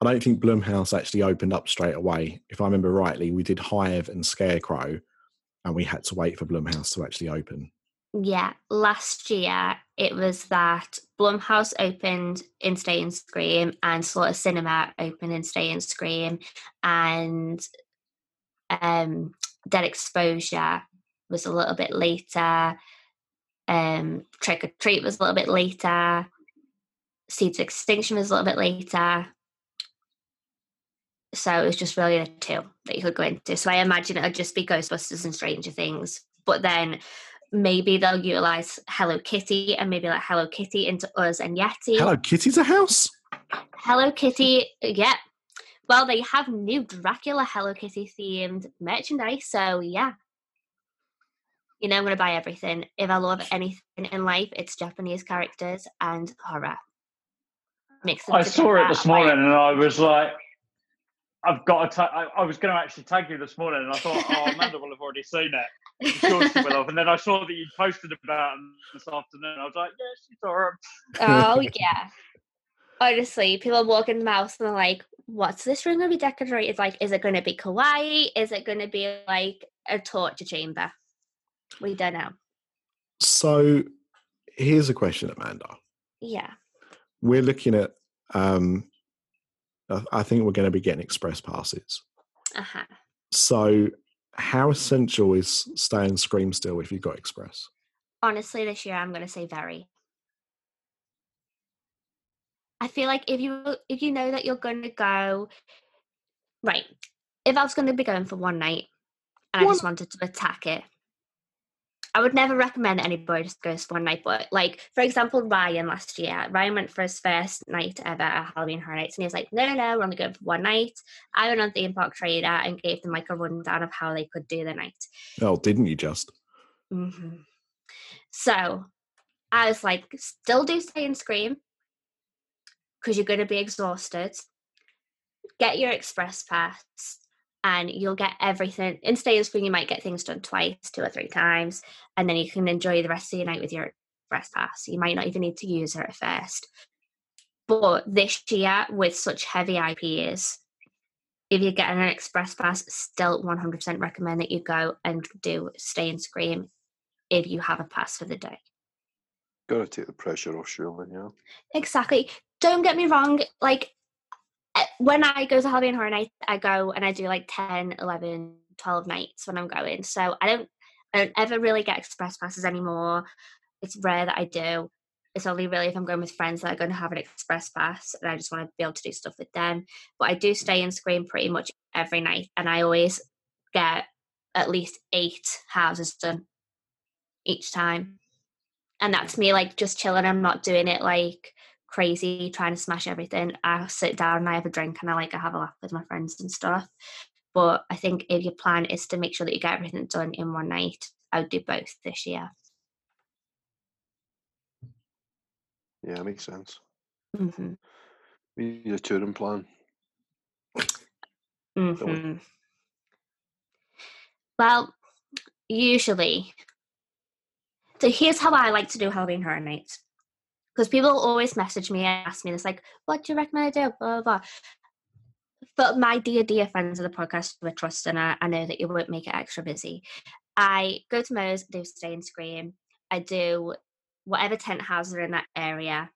I don't think Blumhouse actually opened up straight away. If I remember rightly, we did Hive and Scarecrow, and we had to wait for Blumhouse to actually open. Yeah, last year it was that Blumhouse opened in Stay and Scream and Slaughter Sinema opened in Stay and Scream and um Dead Exposure was a little bit later. Um Trick or Treat was a little bit later. Seeds of Extinction was a little bit later. So it was just really the two that you could go into. So I imagine it would just be Ghostbusters and Stranger Things. But then maybe they'll utilize Hello Kitty and maybe like Hello Kitty into us and Yeti. Hello Kitty's a house. Hello Kitty, yeah. Well, they have new Dracula Hello Kitty themed merchandise, so yeah. You know, I'm going to buy everything. If I love anything in life, it's Japanese characters and horror. Mix I saw it this morning and I was like, I've got to. Ta- I, I was going to actually tag you this morning, and I thought, oh, Amanda will have already seen it. I'm sure she will have. And then I saw that you posted about them this afternoon. I was like, yeah, she saw them. Oh yeah. Honestly, people walk in the house and they're like, "What's this room gonna be decorated like? Is it gonna be kawaii? Is it gonna be like a torture chamber?" We don't know. So here's a question, Amanda. Yeah. We're looking at. Um, I- I think we're going to be getting express passes. Uh huh. So, how essential is staying scream still if you've got express? Honestly, this year I'm gonna say very. I feel like if you if you know that you're gonna go, right. If I was gonna be going for one night and I just wanted to attack it, I would never recommend anybody just goes for one night. But like, for example, Ryan last year, Ryan went for his first night ever at Halloween Horror Nights, and he was like, "No, no, no, we're only going for one night." I went on Theme Park Trader and gave them like a rundown of how they could do the night. Oh, didn't you just? hmm So I was like, still do stay and scream because you're going to be exhausted. Get your express pass and you'll get everything. In stay and scream, you might get things done twice, two or three times, and then you can enjoy the rest of your night with your express pass. You might not even need to use it at first. But this year, with such heavy IPs, if you're getting an express pass, still 100% recommend that you go and do stay and scream if you have a pass for the day. Got to take the pressure off, surely. Yeah. Exactly. Don't get me wrong. Like when I go to Halloween Horror Night, I go and I do like 10, 11, 12 nights when I'm going. So I don't, I don't ever really get express passes anymore. It's rare that I do. It's only really if I'm going with friends that i're going to have an express pass and I just want to be able to do stuff with them. But I do stay in scream pretty much every night and I always get at least eight houses done each time. And that's me like just chilling. I'm not doing it like crazy trying to smash everything. I sit down and I have a drink and I like I have a laugh with my friends and stuff. But I think if your plan is to make sure that you get everything done in one night, I would do both this year. Yeah, makes sense. hmm We need a touring plan. hmm Well, usually. So here's how I like to do Halloween Horror Nights. Because people always message me and ask me this, like, what do you recommend I do? Blah, blah, blah. But my dear, dear friends of the podcast who I trust and I, I know that you won't make it extra busy. I go to Moe's, do Stay and Scream. I do whatever tent houses are in that area.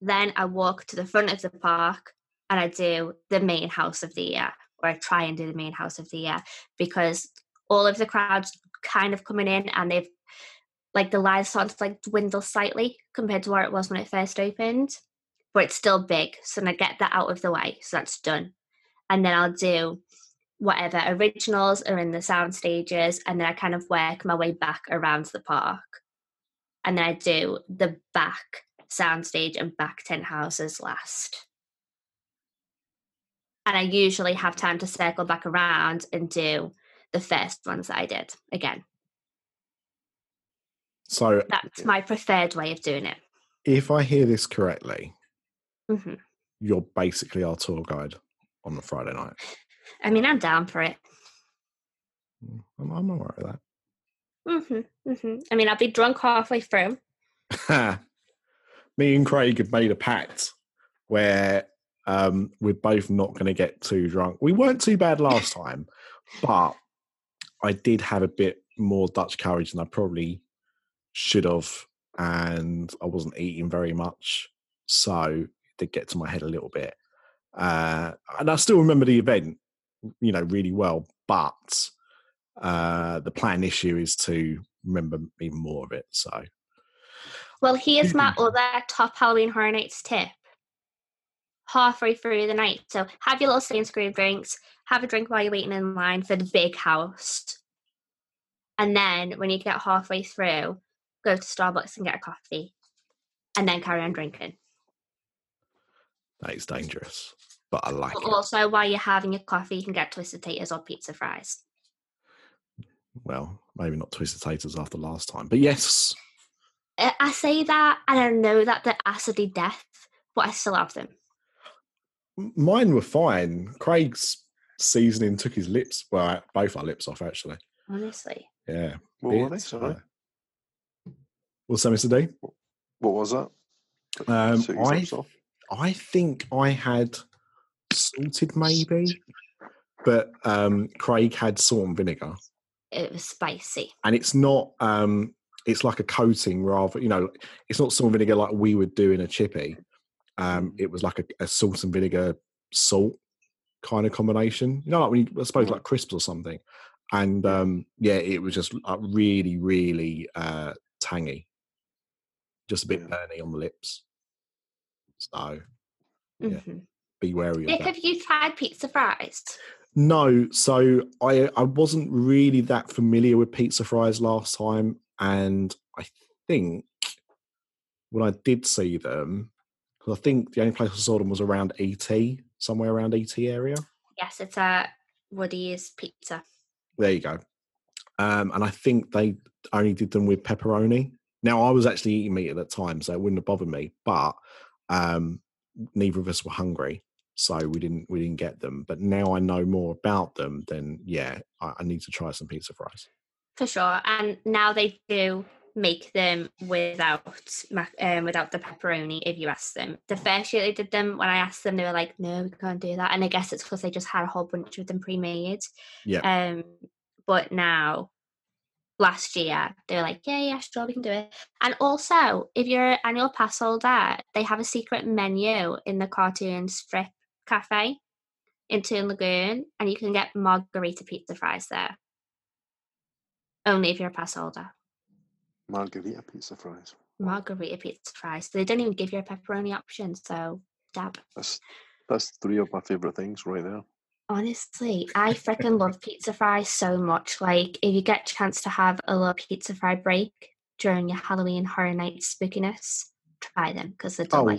Then I walk to the front of the park and I do the main house of the year, or I try and do the main house of the year because all of the crowds kind of coming in and they've like the lines starting to like dwindle slightly compared to where it was when it first opened, but it's still big. So then I get that out of the way, so that's done. And then I'll do whatever originals are in the sound stages, and then I kind of work my way back around the park. And then I do the back soundstage and back tent houses last. And I usually have time to circle back around and do the first ones that I did again. So, That's my preferred way of doing it. if I hear this correctly, hmm you're basically our tour guide on the Friday night. I mean, I'm down for it. Mm, I'm, I'm all right with hmm hmm I mean, I'll be drunk halfway through. [LAUGHS] Me and Craig have made a pact where um, we're both not going to get too drunk. We weren't too bad last [LAUGHS] time, but I did have a bit more Dutch courage than I probably should have, and I wasn't eating very much, so it did get to my head a little bit. Uh, and I still remember the event, you know, really well. But uh, the plan year is to remember even more of it. So Well, here's my [CLEARS THROAT] other top Halloween Horror Nights tip. Halfway through the night, so have your little stay and scream drinks, have a drink while you're waiting in line for the big house. And then when you get halfway through, go to Starbucks and get a coffee. And then carry on drinking. that is dangerous, but I like But it. also, while you're having your coffee, you can get twisted taters or pizza fries. Well, maybe not twisted taters after last time, but yes, I I say that and I know that they're acidy death, but I still have them. mine were fine. Craig's seasoning took his lips, well, both our lips off actually. Honestly. Yeah. What were they? Bits, Sorry. What's that, Mr. D? What was that? Um, Took I off? I think I had salted maybe, but um, Craig had salt and vinegar, It was spicy. and it's not. Um, it's like a coating rather. You know, it's not salt and vinegar like we would do in a chippy. Um, it was like a, a salt and vinegar salt kind of combination. You know, like when you, I suppose like crisps or something. And um, yeah, it was just uh, really, really uh, tangy, just a bit Yeah. burny on the lips. So Yeah. Mhm. be wary of Nick, that. have you tried pizza fries? No, so I I wasn't really that familiar with pizza fries last time, and I think when I did see them, because I think the only place I saw them was around ET, somewhere around ET area. Yes, it's a Woody's pizza. There you go. Um, and I think they only did them with pepperoni. Now I was actually eating meat at that time, so it wouldn't have bothered me. But um, neither of us were hungry, so we didn't we didn't get them. But now I know more about them. Then yeah, I, I need to try some pizza fries. For sure. And now they do make them without um, without the pepperoni if you ask them. The first year they did them, when I asked them, they were like, no, we can't do that. And I guess it's because they just had a whole bunch of them pre-made. Yeah. Um, but now, last year, they were like, yeah, yeah, sure, we can do it. And also, if you're an annual pass holder, they have a secret menu in the Cartoon Strip Cafe in Toon Lagoon, and you can get margarita pizza fries there. Only if you're a pass holder. Margarita pizza fries. Margarita pizza fries. They don't even give you a pepperoni option, so dab. That's that's three of my favourite things right there. Honestly, I freaking love pizza fries so much. Like, if you get a chance to have a little pizza fry break during your Halloween Horror Night spookiness, try them because they're Oh.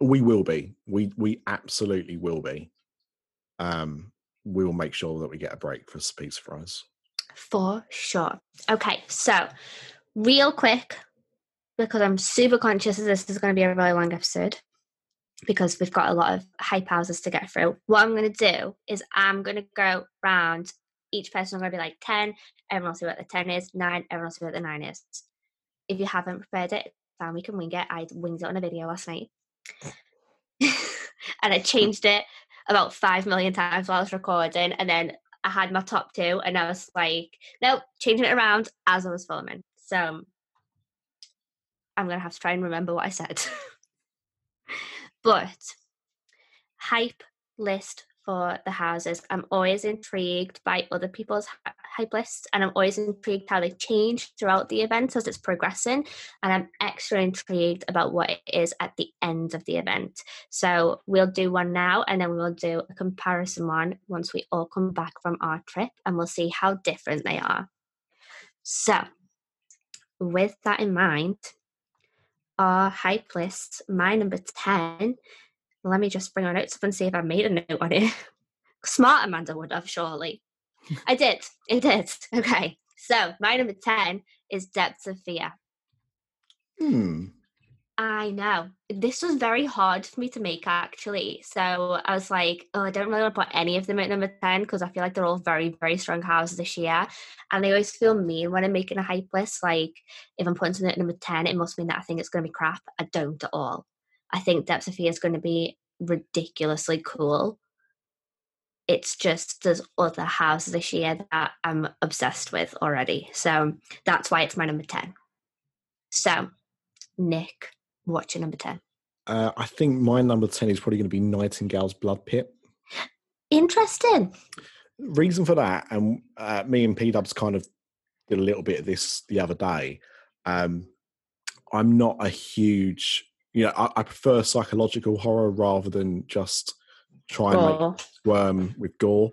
We will be. We we absolutely will be. Um, we will make sure that we get a break for some pizza fries. For sure. Okay, so real quick, because I'm super conscious that this is going to be a really long episode, because we've got a lot of hype houses to get through. What I'm going to do is I'm going to go round each person. I'm going to be like 10, everyone will see what the 10 is, 9, everyone will see what the 9 is. If you haven't prepared it, then we can wing it. I winged it on a video last night. [LAUGHS] and I changed it about 5 million times while I was recording. And then I had my top two, and I was like, nope, changing it around as I was filming. So I'm gonna have to try and remember what I said. [LAUGHS] but hype list for the houses. I'm always intrigued by other people's hype lists, and I'm always intrigued how they change throughout the event as it's progressing. And I'm extra intrigued about what it is at the end of the event. So we'll do one now, and then we'll do a comparison one once we all come back from our trip, and we'll see how different they are. So, with that in mind, our hype list, my number 10. Let me just bring our notes up and see if I made a note on it. [LAUGHS] Smart Amanda would have, surely. I did. It did. Okay. So, my number 10 is Depths of Fear. Hmm. I know. This was very hard for me to make actually. So I was like, oh, I don't really want to put any of them at number 10 because I feel like they're all very, very strong houses this year. And I always feel mean when I'm making a hype list. Like, if I'm putting something at number 10, it must mean that I think it's going to be crap. I don't at all. I think Depths of is going to be ridiculously cool. It's just there's other houses this year that I'm obsessed with already. So that's why it's my number 10. So, Nick, what's your number 10? Uh, I think my number ten is probably going to be Nightingale's Blood Pit. Interesting. reason for that, and uh, me and P Dubs kind of did a little bit of this the other day. Um, I'm not a huge, you know, I, I prefer psychological horror rather than just try and make squirm with gore,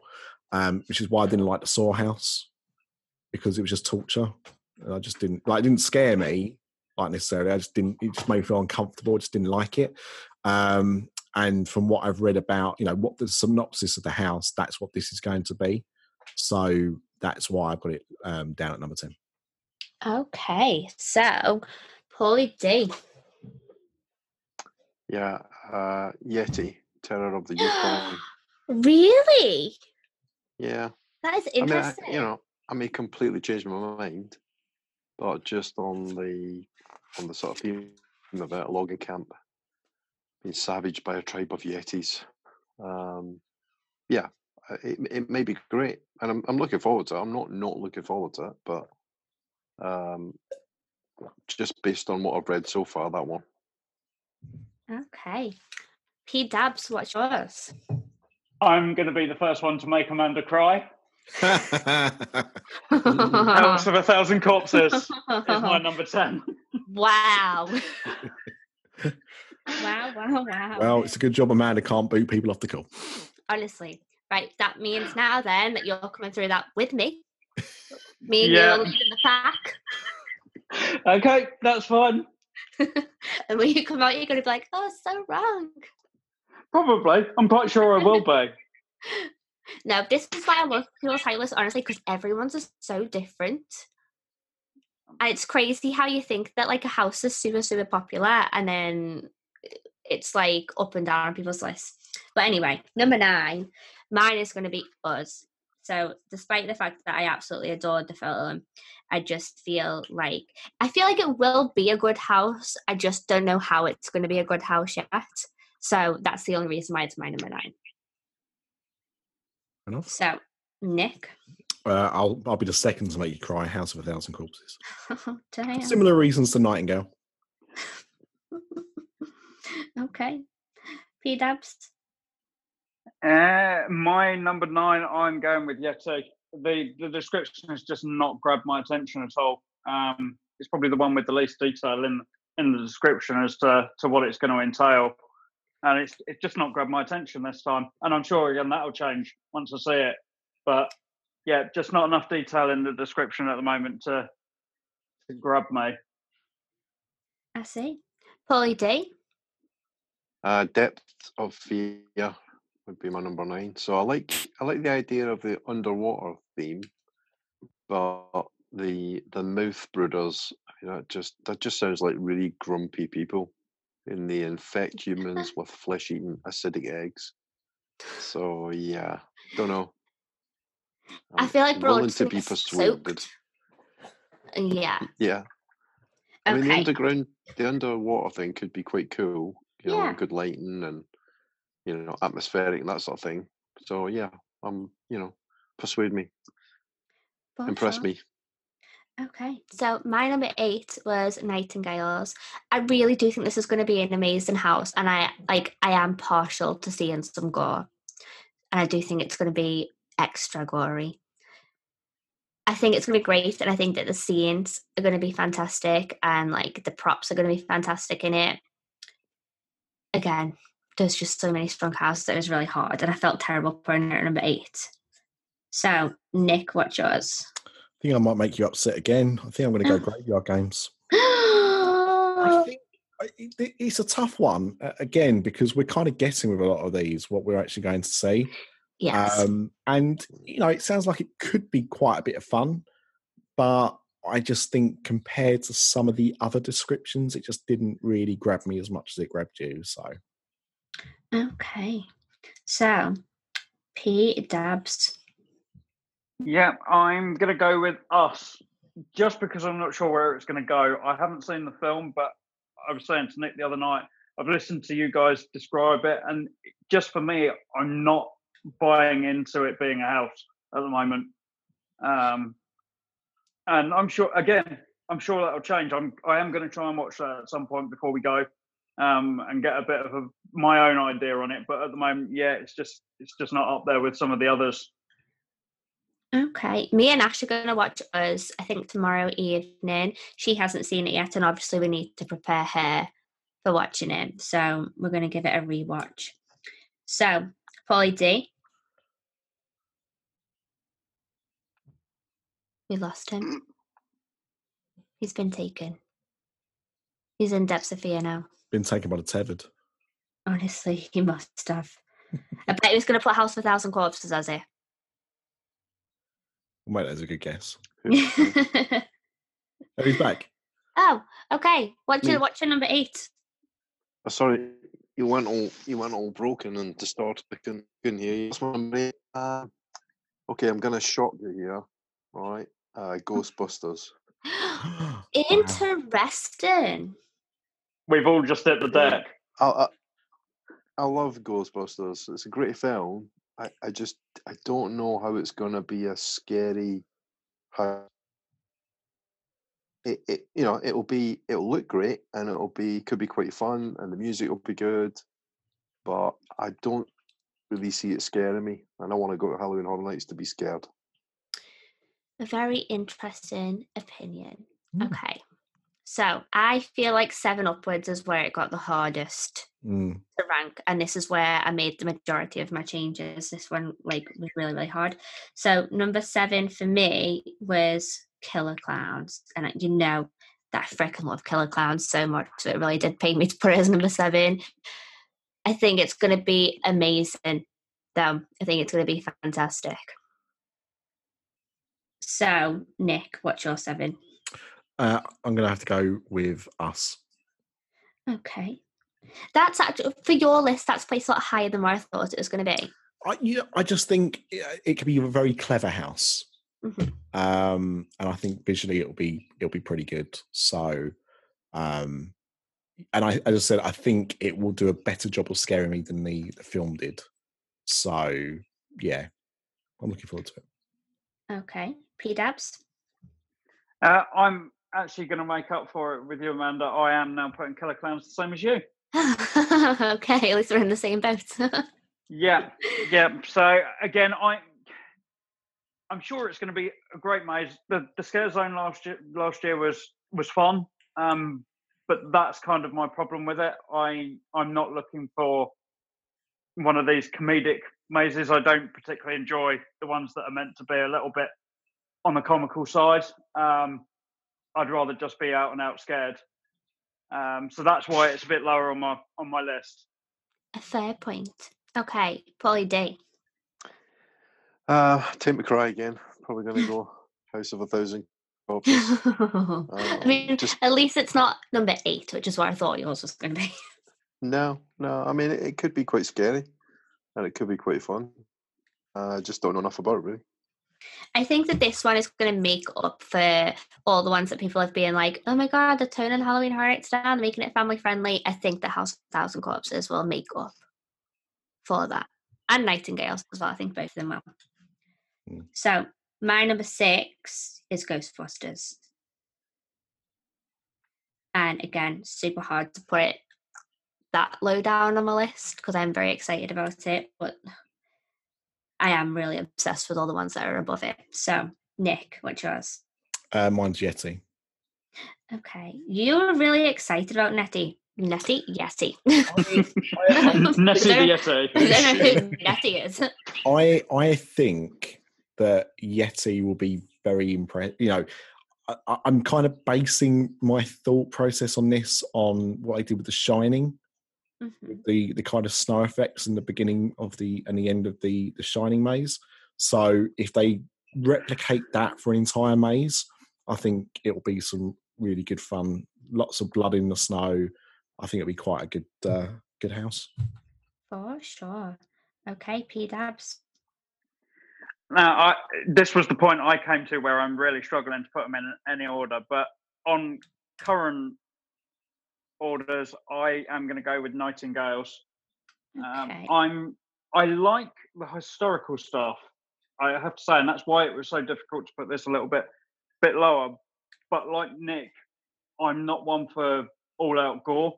um, which is why I didn't like the Saw House because it was just torture. And I just didn't like. It didn't scare me like necessarily. I just didn't. It just made me feel uncomfortable. I just didn't like it. Um, and from what I've read about, you know, what the synopsis of the house, that's what this is going to be. So that's why I put it um, down at number ten. Okay, so Paulie D. Yeah, uh, Yeti, Terror of the [GASPS] Yukon. really? yeah, That is I mean, I, interesting. you know, I may completely change my mind, but just on the on the sort of theme of it, a logging camp being savaged by a tribe of Yetis. Um, yeah, uh, it, it may be great, and I'm I'm looking forward to it. I'm not not looking forward to it, but um, just based on what I've read so far, that one. Okay. P Dubs, what's yours? I'm going to be the first one to make Amanda cry. House of a Thousand Corpses is [LAUGHS] my number 10. wow. [LAUGHS] wow, wow, wow. well, it's a good job Amanda can't boot people off the call. Honestly. Right, that means now then that you're coming through that with me. Me and Yeah. you are leading the pack. Okay, that's fine. [LAUGHS] And when you come out, you're going to be like, oh, so wrong. Probably. I'm quite sure I will be. [LAUGHS] No, this is why I love people's high list, honestly, because everyone's is so different. Um, and it's crazy how you think that like a house is super, super popular and then it's like up and down on people's lists. But anyway, number nine, mine is going to be Us. So, despite the fact that I absolutely adored the film, I just feel like I feel like it will be a good house. I just don't know how it's going to be a good house yet. So that's the only reason why it's my number nine. Enough. So, Nick. Uh, I'll I'll be the second to make you cry. House of a Thousand Corpses. [LAUGHS] Damn. Similar reasons to Nightingale. [LAUGHS] okay. P Dubs. Uh, my number nine, I'm going with Yeti. The the description has just not grabbed my attention at all. Um, it's probably the one with the least detail in in the description as to, to what it's going to entail, and it's it's just not grabbed my attention this time. And I'm sure again that'll change once I see it. But yeah, just not enough detail in the description at the moment to to grab me. I see. Polly D. Uh, depth of fear would be my number nine. So I like I like the idea of the underwater theme, but the the mouth brooders, you know, it just that just sounds like really grumpy people, and they infect humans with flesh-eating acidic eggs. So yeah, don't know. I I'm feel like we're willing to be persuaded. soaked. Yeah. Yeah, I mean the underground, the underwater thing could be quite cool. You know, Yeah. good lighting and you know atmospheric and that sort of thing. So yeah, um, you know, persuade me, impress me. Okay, so my number eight was Nightingales. I really do think this is going to be an amazing house, and I like I am partial to seeing some gore, and I do think it's going to be extra gory. I think it's going to be great, and I think that the scenes are going to be fantastic, and like the props are going to be fantastic in it. Again, there's just so many strong houses that it was really hard, and I felt terrible putting it at number eight. So, Nick, what's yours? I think I might make you upset again. I think I'm going to go Graveyard Games. [GASPS] I think it's a tough one uh, again because we're kind of guessing with a lot of these what we're actually going to see. yes. Um, and you know, it sounds like it could be quite a bit of fun, but I just think compared to some of the other descriptions, it just didn't really grab me as much as it grabbed you. So Okay. So, P Dubs. Yeah, I'm going to go with Us, just because I'm not sure where it's going to go. I haven't seen the film, but I was saying to Nick the other night, I've listened to you guys describe it, and just for me, I'm not buying into it being a house at the moment. Um, and I'm sure, again, I'm sure that'll change. I'm, I am going to try and watch that at some point before we go, um, and get a bit of a, my own idea on it. But at the moment, yeah, it's just, it's just not up there with some of the others. Okay. Me and Ash are going to watch us, I think, tomorrow evening. She hasn't seen it yet, and obviously, we need to prepare her for watching it. So, we're going to give it a rewatch. So, Polly D. We lost him. He's been taken. He's in depths of fear now. been taken by the tethered. Honestly, [LAUGHS] he must have. I bet he was going to put House of a Thousand Corpses as it. Mate, that's a good guess. Who- Oh, he's [LAUGHS] back. oh, okay. What's your Me. what's your number eight? Oh, sorry, you went all you went all broken and distorted. I couldn't, couldn't hear you. What's my number? Uh, okay, I'm gonna shock you here. All right, uh, Ghostbusters. [GASPS] [GASPS] Interesting. We've all just hit the deck. I, I I love Ghostbusters. It's a great film. I, I just I don't know how it's gonna be a scary. How it, it you know it'll be it'll look great and it'll be could be quite fun and the music will be good, but I don't really see it scaring me. And I want to go to Halloween Horror Nights to be scared. A very interesting opinion. Mm. Okay. So I feel like seven upwards is where it got the hardest Mm. to rank, and this is where I made the majority of my changes. This one like was really, really hard. So number seven for me was Killer Klowns. And you know that I freaking love Killer Klowns so much. So it really did pay me [LAUGHS] to put it as number seven. I think it's gonna be amazing though. I think it's gonna be fantastic. So, Nick, what's your seven? Uh, I'm going to have to go with us. Okay. That's actually for your list, that's placed a lot higher than where I thought it was going to be. I, you know, I just think it, it could be a very clever house, Mhm. um, and I think visually it'll be it'll be pretty good. So, um, and I, as I said, I think it will do a better job of scaring me than the, the film did. So, yeah, I'm looking forward to it. Okay. P Dubs. Uh, I'm actually going to make up for it with you, Amanda. I am now putting Killer Klowns the same as you. [LAUGHS] okay, at least we're in the same boat. [LAUGHS] Yeah, yeah. So again, I I'm sure it's going to be a great maze. The the scare zone last year last year was was fun, um, but that's kind of my problem with it. I I'm not looking for one of these comedic mazes. I don't particularly enjoy the ones that are meant to be a little bit on the comical side. Um, I'd rather just be out and out scared. Um, so that's why it's a bit lower on my on my list. a fair point. Okay, Polly D. Uh, Take Me Cry again. Probably going to go [LAUGHS] House of a Thousand Corpses. I mean, Um, just- at least it's not number eight, which is what I thought yours was going to be. No, no. I mean, it, it could be quite scary, and it could be quite fun. Uh, I just don't know enough about it, really. I think that this one is going to make up for all the ones that people have been like, oh my god, they're turning Halloween Horror Nights down, making it family friendly. I think the House of Thousand Corpses will make up for that. And Nightingales as well. I think both of them will. Mm. So my number six is Ghostbusters. And again, super hard to put it that low down on my list because I'm very excited about it. But I am really obsessed with all the ones that are above it. So, Nick, what's yours? Uh, mine's Yeti. Okay, you were really excited about Nettie. Nettie, Yeti. [LAUGHS] Nessie the Yeti. I don't know who Nettie is. [LAUGHS] I I think that Yeti will be very impressed. You know, I, I- I'm kind of basing my thought process on this on what I did with The Shining, Mhm. the the kind of snow effects in the beginning of the and the end of the the Shining maze. So if they replicate that for an entire maze, I think it'll be some really good fun. Lots of blood in the snow. I think it'll be quite a good uh, good house. For sure. Okay, P Dubs. Now, I, this was the point I came to where I'm really struggling to put them in any order. But on current orders, I am going to go with Nightingales. Um, Okay. I'm I like the historical stuff. I have to say, and that's why it was so difficult to put this a little bit bit lower. But like Nick, I'm not one for all out gore.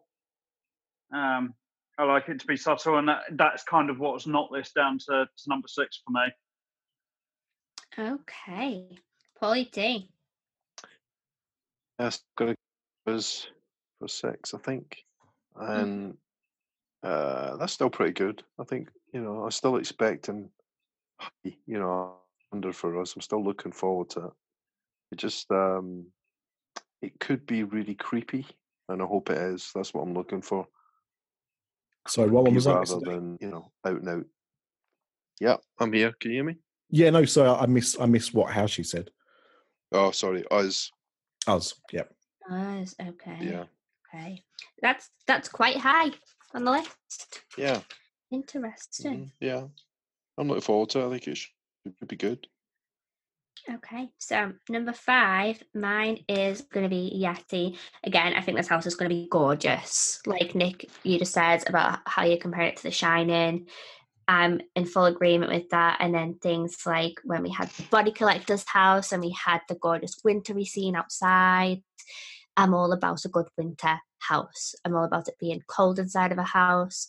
Um, I like it to be subtle, and that, that's kind of what's knocked this down to, to number six for me. Okay. Polly D. That's going to was for six, I think, and uh, that's still pretty good. I think you know I'm still expecting, high, you know, under for us. I'm still looking forward to it. It just um, it could be really creepy, and I hope it is. That's what I'm looking for. Sorry, what one Creepy was that? rather than you know out and out. Yeah, I'm here. Can you hear me? Yeah, no, Sorry, I missed I missed what how she said. Oh, sorry, us. Us, yeah. Us, okay. Yeah, Okay. That's that's quite high on the list. yeah, Interesting. mhm, yeah. I'm looking forward to it. I think it should, it should be good. Okay, so number five, mine is going to be Yeti. Again, I think this house is going to be gorgeous. Like Nick, you just said about how you compare it to The Shining. I'm in full agreement with that. And then things like when we had the Body Collector's house and we had the gorgeous wintry scene outside. I'm all about a good winter house. I'm all about it being cold inside of a house.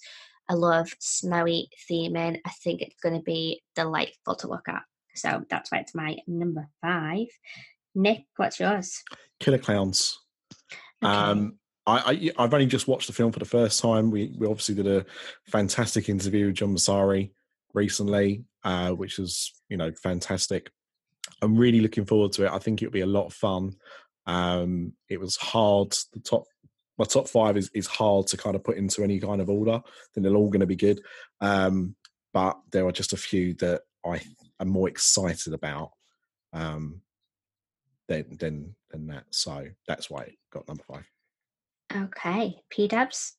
I love snowy theming. I think it's going to be delightful to look at. So that's why it's my number five. Nick, what's yours? Killer Klowns. Okay. Um, I, I I've only just watched the film for the first time. We we obviously did a fantastic interview with John Massari recently, uh, which was you know fantastic. I'm really looking forward to it. I think it'll be a lot of fun. Um, it was hard. The top my top five is is hard to kind of put into any kind of order. Then they're all going to be good. Um, but there are just a few that I am more excited about um, than than than that. So that's why it got number five. Okay, P Dubs.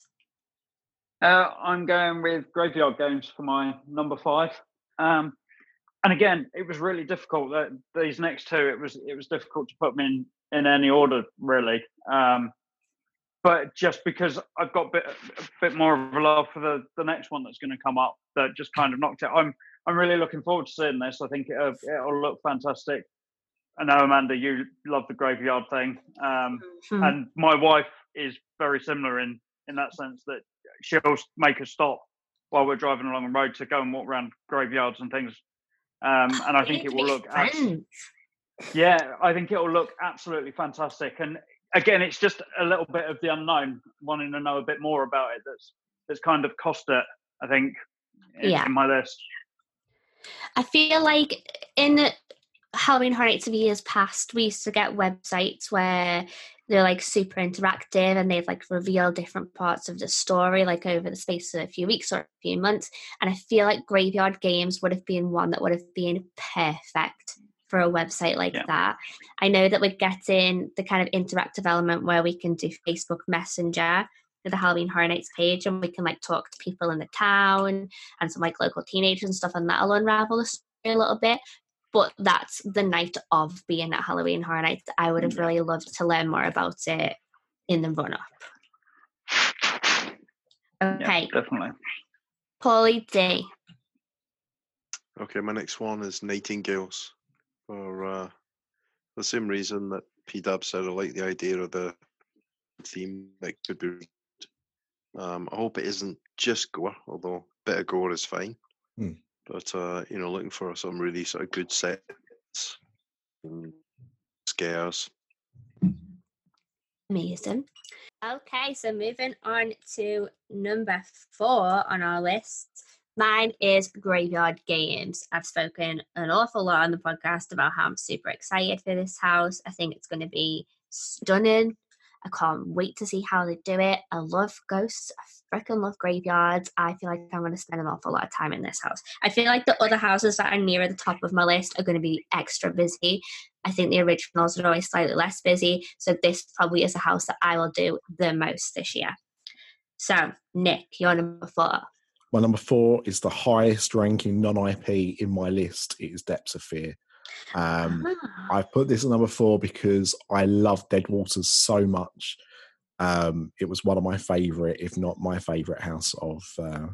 Uh, I'm going with Graveyard Games for my number five. Um, and again, it was really difficult. That these next two, it was it was difficult to put them in in any order, really. Um, but just because I've got a bit a bit more of a love for the the next one that's going to come up, that just kind of knocked it. I'm I'm really looking forward to seeing this. I think it'll, it'll look fantastic. I know Amanda, you love the graveyard thing, um, Hmm. and my wife is very similar in in that sense that she'll make a stop while we're driving along the road to go and walk around graveyards and things. Um, and I think it will look abs- yeah, I think it will look absolutely fantastic. And again, it's just a little bit of the unknown, wanting to know a bit more about it. That's that's kind of cost it. I think in, Yeah. in my list. I feel like in Halloween Horror Nights of years past, we used to get websites where they're like super interactive and they'd like reveal different parts of the story like over the space of a few weeks or a few months. And I feel like Graveyard Games would have been one that would have been perfect for a website like Yeah. that. I know that we're getting the kind of interactive element where we can do Facebook Messenger with the Halloween Horror Nights page and we can like talk to people in the town and some like local teenagers and stuff, and that'll unravel the story a little bit. But that's the night of being at Halloween Horror Nights. I would have really loved to learn more about it in the run up. Okay, Yeah, definitely. Paulie D. Okay, my next one is Nightingales. For uh, the same reason that P Dub said, I like the idea of the theme that could be. Um, I hope it isn't just gore, although a bit of gore is fine. Hmm. But uh, you know, looking for some really sort of good sets and scares. Amazing. Okay, so moving on to number four on our list. Mine is Graveyard Games. I've spoken an awful lot on the podcast about how I'm super excited for this house. I think it's going to be stunning. I can't wait to see how they do it. I love ghosts. I freaking love graveyards. I feel like I'm going to spend an awful lot of time in this house. I feel like the other houses that are nearer the top of my list are going to be extra busy. I think the originals are always slightly less busy. So this probably is a house that I will do the most this year. So, Nick, you're number four. My number four is the highest ranking non IP in my list. It is Depths of Fear. Um, Ah, I've put this at number four because I love Dead Waters so much. Um, it was one of my favorite, if not my favorite house of uh,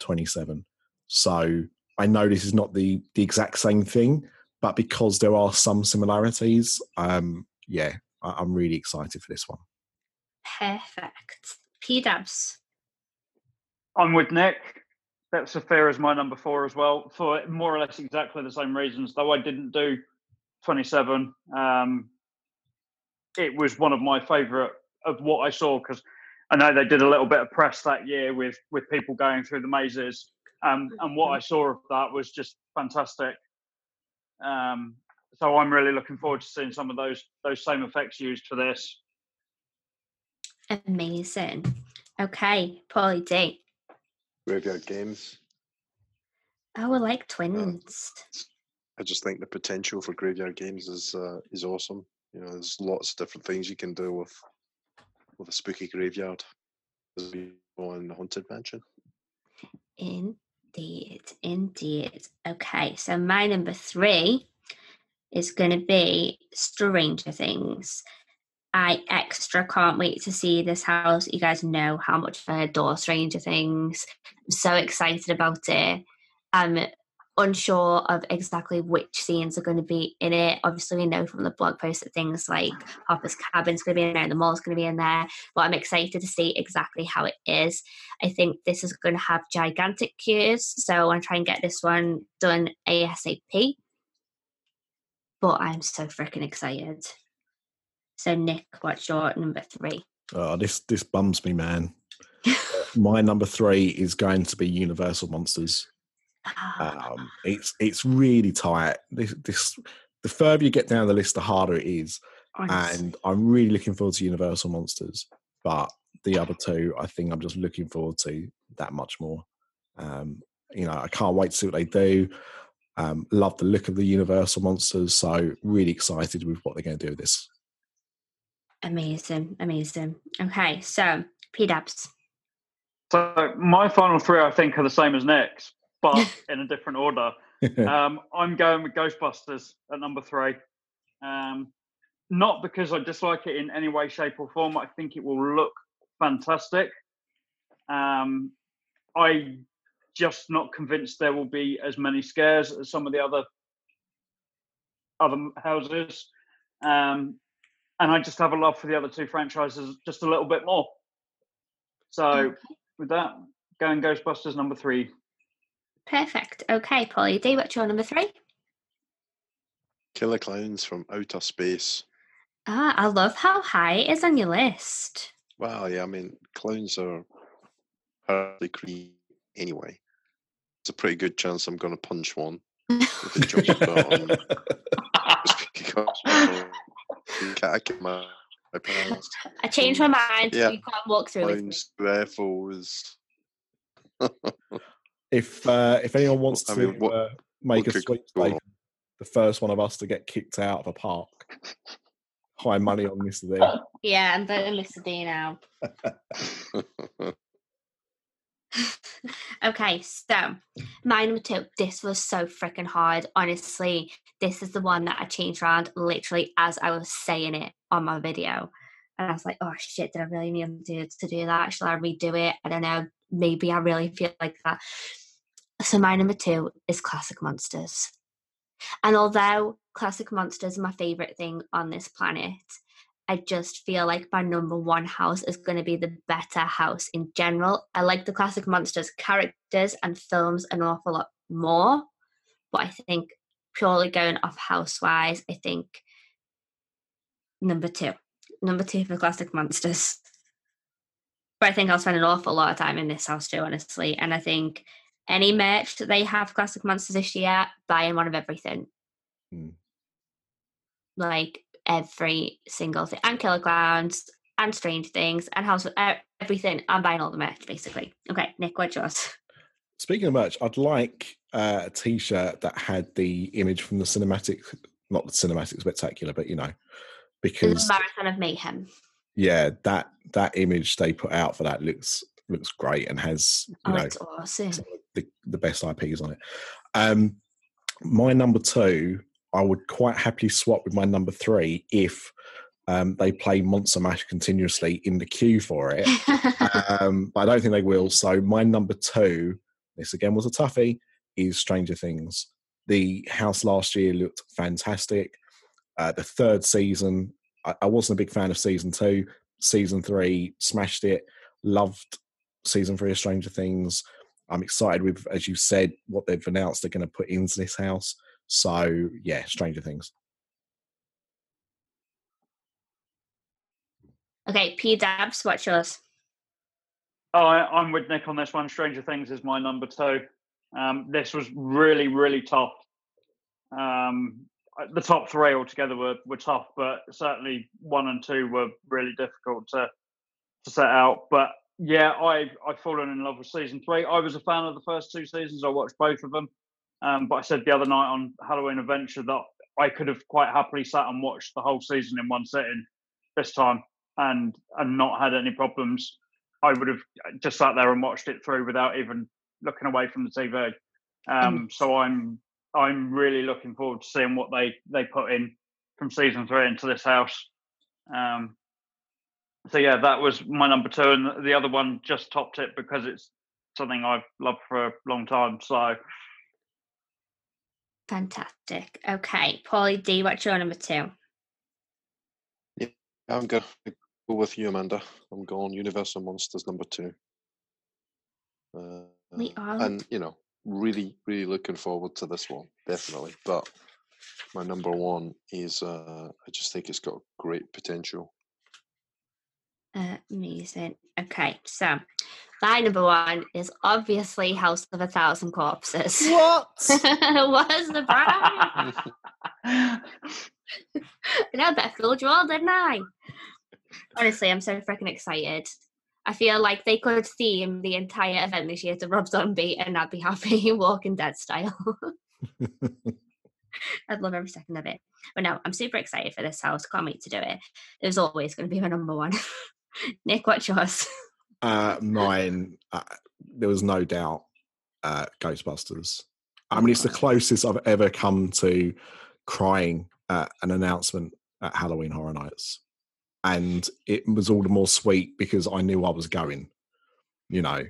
27. So I know this is not the the exact same thing, but because there are some similarities, um, yeah, I, I'm really excited for this one. perfect. P Dubs. I'm with Nick. That's a fair as my number four as well, for more or less exactly the same reasons. Though I didn't do 27, um, it was one of my favourite of what I saw because I know they did a little bit of press that year with with people going through the mazes, um, and what I saw of that was just fantastic. Um, so I'm really looking forward to seeing some of those those same effects used for this. Amazing. Okay, Paulie D. Graveyard Games. Oh, we're like twins. I just think the potential for graveyard games is uh, is awesome. You know, there's lots of different things you can do with with a spooky graveyard. On the Haunted Mansion. Indeed, indeed. Okay, so my number three is going to be Stranger Things. I extra can't wait to see this house. You guys know how much I adore Stranger Things. I'm so excited about it. I'm unsure of exactly which scenes are going to be in it. Obviously, we know from the blog post that things like Hopper's cabin's going to be in there and the mall's going to be in there. But I'm excited to see exactly how it is. I think this is going to have gigantic queues, so I want to try and get this one done ASAP. But I'm so freaking excited. So, Nick, what's your number three? Oh, this this bums me, man. [LAUGHS] My number three is going to be Universal Monsters. Ah, Um, it's it's really tight. This this the further you get down the list, the harder it is. honestly. And I'm really looking forward to Universal Monsters. But the other two, I think I'm just looking forward to that much more. Um, you know, I can't wait to see what they do. Um, love the look of the Universal Monsters, so really excited with what they're going to do with this. Amazing, amazing. Okay, so P Dubs. So my final three, I think, are the same as Nick's, but [LAUGHS] in a different order. [LAUGHS] Um, I'm going with Ghostbusters at number three. Um, not because I dislike it in any way, shape, or form. I think it will look fantastic. Um, I just not convinced there will be as many scares as some of the other other houses. Um, and I just have a love for the other two franchises just a little bit more. So with that, going Ghostbusters number three. Perfect. Okay, Polly D, what's your number three? Killer Klowns from Outer Space. Ah, I love how high it is on your list. Well, yeah, I mean, clowns are hardly creepy anyway. It's a pretty good chance I'm going to punch one [LAUGHS] [LAUGHS] [LAUGHS] if it jumps about on just because my, I get my, my past. [LAUGHS] I changed my mind. Yeah. You can't walk through with me. Clowns, [LAUGHS] if uh, if anyone wants I to mean, what- uh, make a could go sweepstake, the first one of us to get kicked out of a park, high money on this thing. [LAUGHS] Yeah, I'm voting Mr. D now. [LAUGHS] Okay, so my number two, this was so freaking hard. Honestly, this is the one that I changed around literally as I was saying it on my video. And I was like, oh shit, did I really need to do, that? Shall I redo it? I don't know. Maybe I really feel like that. So my number two is Classic Monsters. And although Classic Monsters are my favourite thing on this planet, I just feel like my number one house is going to be the better house in general. I like the classic monsters characters and films an awful lot more, but I think purely going off house wise, I think number two, number two for classic monsters. But I think I'll spend an awful lot of time in this house too, honestly. And I think any merch that they have classic monsters this year, buying one of everything. Hmm. Like every single thing, and Killer Klowns, and Strange Things, and House, uh, everything. I'm buying all the merch, basically. Okay, Nick, what's yours? Speaking of merch, I'd like uh, a T-shirt that had the image from the cinematic, not the cinematic spectacular, but you know, The because Marathon of Mayhem. yeah, that that image they put out for that looks looks great and has you Oh, know awesome. the, the best IPs on it. Um, my number two, I would quite happily swap with my number three if um, they play Monster Mash continuously in the queue for it. [LAUGHS] um, but I don't think they will. So my number two, this again was a toughie, is Stranger Things. The house last year looked fantastic. Uh, the third season, I, I wasn't a big fan of season two. Season three smashed it. Loved season three of Stranger Things. I'm excited with, as you said, what they've announced they're going to put into this house. So yeah, Stranger Things. okay, P Dubs, what's yours? Oh, I, I'm with Nick on this one. Stranger Things is my number two. Um, this was really, really tough. Um, the top three altogether were, were tough, but certainly one and two were really difficult to to set out. But yeah, I I've fallen in love with season three. I was a fan of the first two seasons. I watched both of them. Um, but I said the other night on Halloween Adventure that I could have quite happily sat and watched the whole season in one sitting this time and and not had any problems. I would have just sat there and watched it through without even looking away from the TV. Um, so I'm I'm really looking forward to seeing what they they put in from season three into this house. Um, so yeah, that was my number two, and the other one just topped it because it's something I've loved for a long time. So Fantastic. Okay, Paulie D, what's your number two? Yeah, I'm going to go with you, Amanda. I'm going Universal Monsters number two. Uh, We are. and you know, really, really looking forward to this one, definitely. But my number one is, uh, I just think it's got great potential. Amazing. Okay, so my number one is obviously House of a Thousand Corpses. What? [LAUGHS] what the surprise! I know that fooled you all, didn't I? Honestly, I'm so freaking excited. I feel like they could theme the entire event this year to Rob Zombie and I'd be happy [LAUGHS] Walking Dead style. [LAUGHS] I'd love every second of it. But no, I'm super excited for this house. Can't wait to do it. It was always going to be my number one. Nick, what's yours? Uh, mine, uh, there was no doubt, uh, Ghostbusters. I mean, it's the closest I've ever come to crying at an announcement at Halloween Horror Nights, and it was all the more sweet because I knew I was going. You know,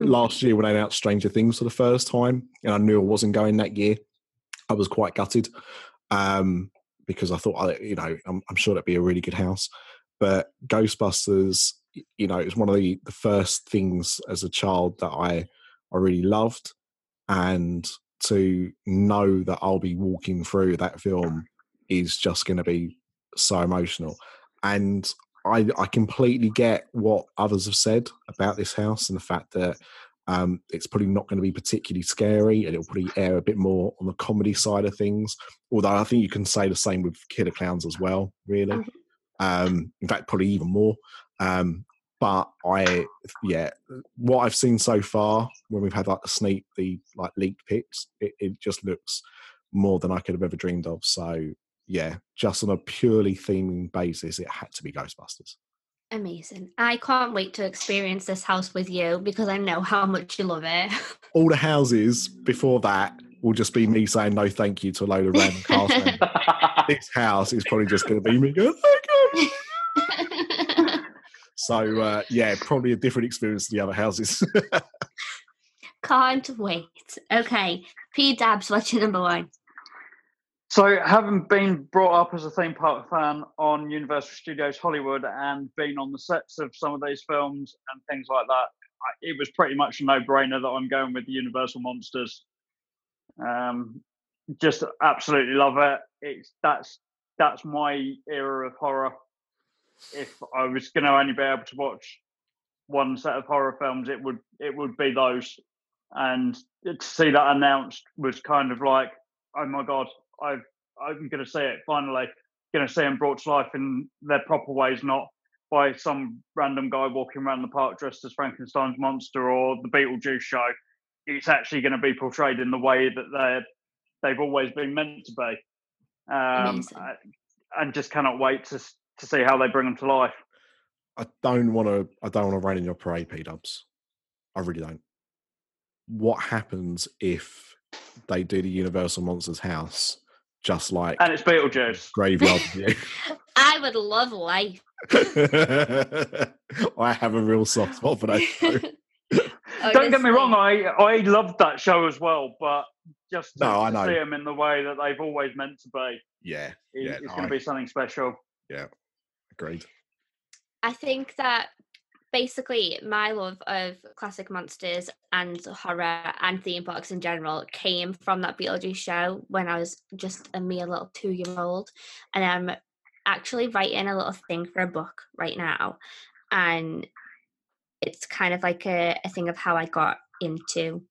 last year when I announced Stranger Things for the first time, and I knew I wasn't going that year, I was quite gutted um, because I thought, I, you know, I'm, I'm sure that'd be a really good house. But Ghostbusters, you know, it was one of the, the first things as a child that I I really loved, and to know that I'll be walking through that film is just going to be so emotional. And I I completely get what others have said about this house and the fact that um, it's probably not going to be particularly scary and it'll probably air a bit more on the comedy side of things. Although I think you can say the same with Killer Klowns as well, really. Mhm. Um, in fact, probably even more. Um, but I, yeah, what I've seen so far when we've had like the sneak, the like leaked pics, it, it just looks more than I could have ever dreamed of. So yeah, just on a purely theming basis, it had to be Ghostbusters. Amazing. I can't wait to experience this house with you because I know how much you love it. [LAUGHS] All the houses before that will just be me saying no thank you to a load of random cast members. [LAUGHS] This house is probably just going to be me going, thank you. So uh, yeah, probably a different experience to the other houses. [LAUGHS] can't wait. Okay, P Dubs, what's your number one? So, having been brought up as a theme park fan on Universal Studios Hollywood and been on the sets of some of these films and things like that, I, it was pretty much a no-brainer that I'm going with the Universal Monsters. Um, just absolutely love it. It's that's that's my era of horror. If I was going to only be able to watch one set of horror films, it would it would be those. And to see that announced was kind of like, oh my god, I've I'm going to see it finally. Going to see them brought to life in their proper ways, not by some random guy walking around the park dressed as Frankenstein's monster or the Beetlejuice show. It's actually going to be portrayed in the way that they're they've always been meant to be. Um, and just cannot wait to to see how they bring them to life. I don't want to. I don't want to rain in your parade, P Dubs. I really don't. What happens if they do the Universal Monsters house just like And it's Beetlejuice. Graveyard Revue? [LAUGHS] I would love life. [LAUGHS] I have a real soft spot for that. show. [LAUGHS] Oh, don't get me wrong, I I loved that show as well, but just to, No, I to know. see them in the way that they've always meant to be, Yeah, is, Yeah, is no, going to be something special. Agreed. I think that basically my love of classic monsters and horror and theme parks in general came from that Beetlejuice show when I was just a mere little two year old. And I'm actually writing a little thing for a book right now. And it's kind of like a, a thing of how I got into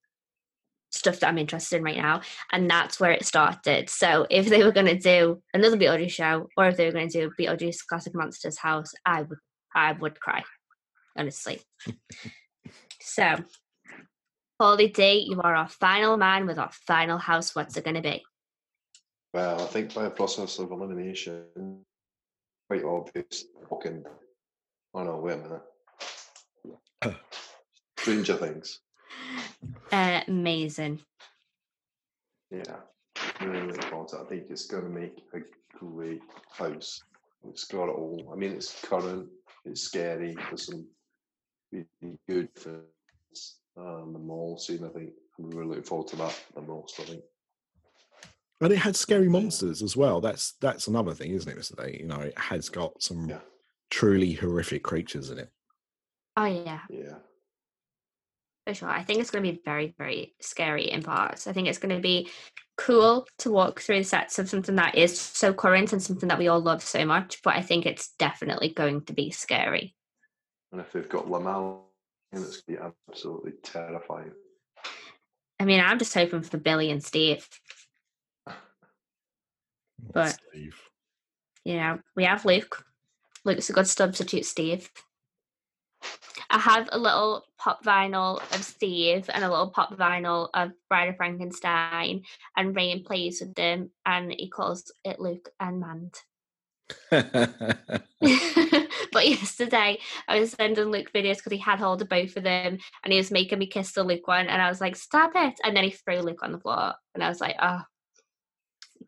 stuff that I'm interested in right now. And that's where it started. So if they were going to do another Beetlejuice show or if they were going to do Beetlejuice Classic Monsters House, I would I would cry, honestly. so Paulie D, you are our final man with our final house. What's it going to be? Well, I think by a process of elimination, quite obvious. Fucking, oh no, wait a minute. [COUGHS] Stranger Things. Uh, amazing. Yeah, really looking forward to. I think it's going to make a great house. It's got it all. I mean, it's current, it's scary. There's some really good things. Um, the mall scene, I think. I'm really looking forward to that the most, I think. And it had scary monsters as well. That's that's another thing, isn't it, Mr. D? You know, it has got some Yeah. truly horrific creatures in it. Oh, yeah, Yeah. For sure. I think it's going to be very, very scary in parts. I think it's going to be cool to walk through the sets of something that is so current and something that we all love so much, but I think it's definitely going to be scary. And if they've got Lamal, it's going to be absolutely terrifying. I mean, I'm just hoping for Billy and Steve. [LAUGHS] But- Steve. You know, we have Luke. Luke's a good substitute, Steve. I have a little pop vinyl of Steve and a little pop vinyl of Bride of Frankenstein, and Rain plays with them, and he calls it Luke and Mand. [LAUGHS] but yesterday I was sending Luke videos because he had hold of both of them and he was making me kiss the Luke one and I was like, stop it. And then he threw Luke on the floor and I was like, oh,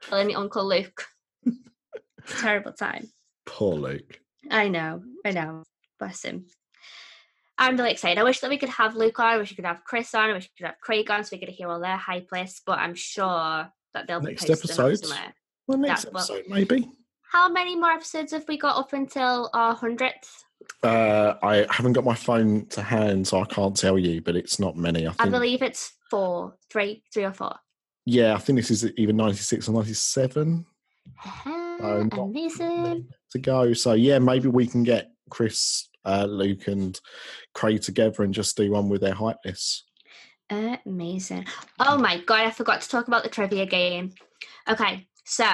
killing me, Uncle Luke. [LAUGHS] Terrible time. Poor Luke. I know, I know. Bless him. I'm really excited. I wish that we could have Luke on, I wish we could have Chris on, I wish we could have Craig on so we could hear all their hype lists, but I'm sure that they'll Next be posting episode. somewhere. Well, next That- well- episode, maybe. How many more episodes have we got up until our hundredth? Uh, I haven't got my phone to hand, so I can't tell you, but it's not many. I I believe it's four, three, three or four. yeah, I think this is either 96 or 97 Uh, not amazing. to go. So, yeah, maybe we can get Chris, uh, Luke, and Craig together and just do one with their hype lists. Amazing. Oh my god, I forgot to talk about the trivia game. Okay, so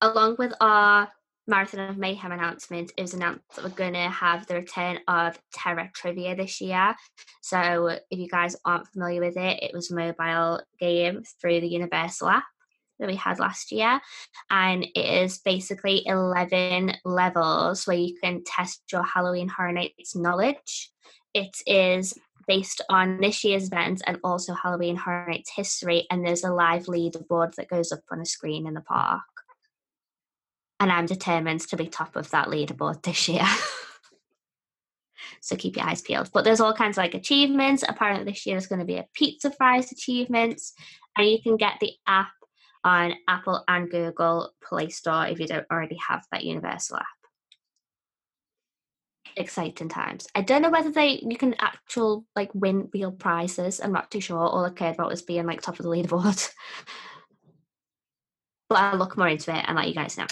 along with our Marathon of Mayhem announcement, it was announced that we're going to have the return of Terra Trivia this year. So if you guys aren't familiar with it, it was a mobile game through the Universal app that we had last year. And it is basically 11 levels where you can test your Halloween Horror Nights knowledge. It is based on this year's events and also Halloween Horror Nights history. And there's a live leaderboard that goes up on a screen in the park. And I'm determined to be top of that leaderboard this year. [LAUGHS] so keep your eyes peeled. But there's all kinds of like achievements. Apparently, this year is going to be a pizza fries achievements. And you can get the app on Apple and Google Play Store if you don't already have that Universal app exciting times. I don't know whether they you can actual like win real prizes. I'm not too sure. All I cared about was being like top of the leaderboard. [LAUGHS] but I'll look more into it and let you guys know.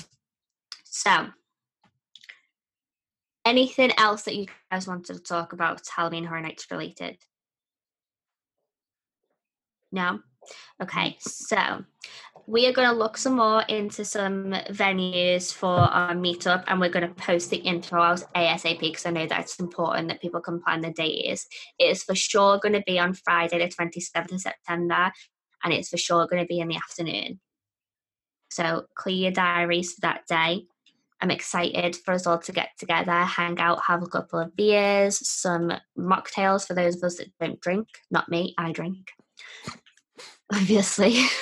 So anything else that you guys wanted to talk about Halloween Horror Nights related? No? Okay, so we are going to look some more into some venues for our meetup and we're going to post the info out ASAP because I know that it's important that people can plan the days. It is for sure going to be on Friday, the 27th of September, and it's for sure going to be in the afternoon. So clear your diaries for that day. I'm excited for us all to get together, hang out, have a couple of beers, some mocktails for those of us that don't drink. Not me, I drink. Obviously. [LAUGHS]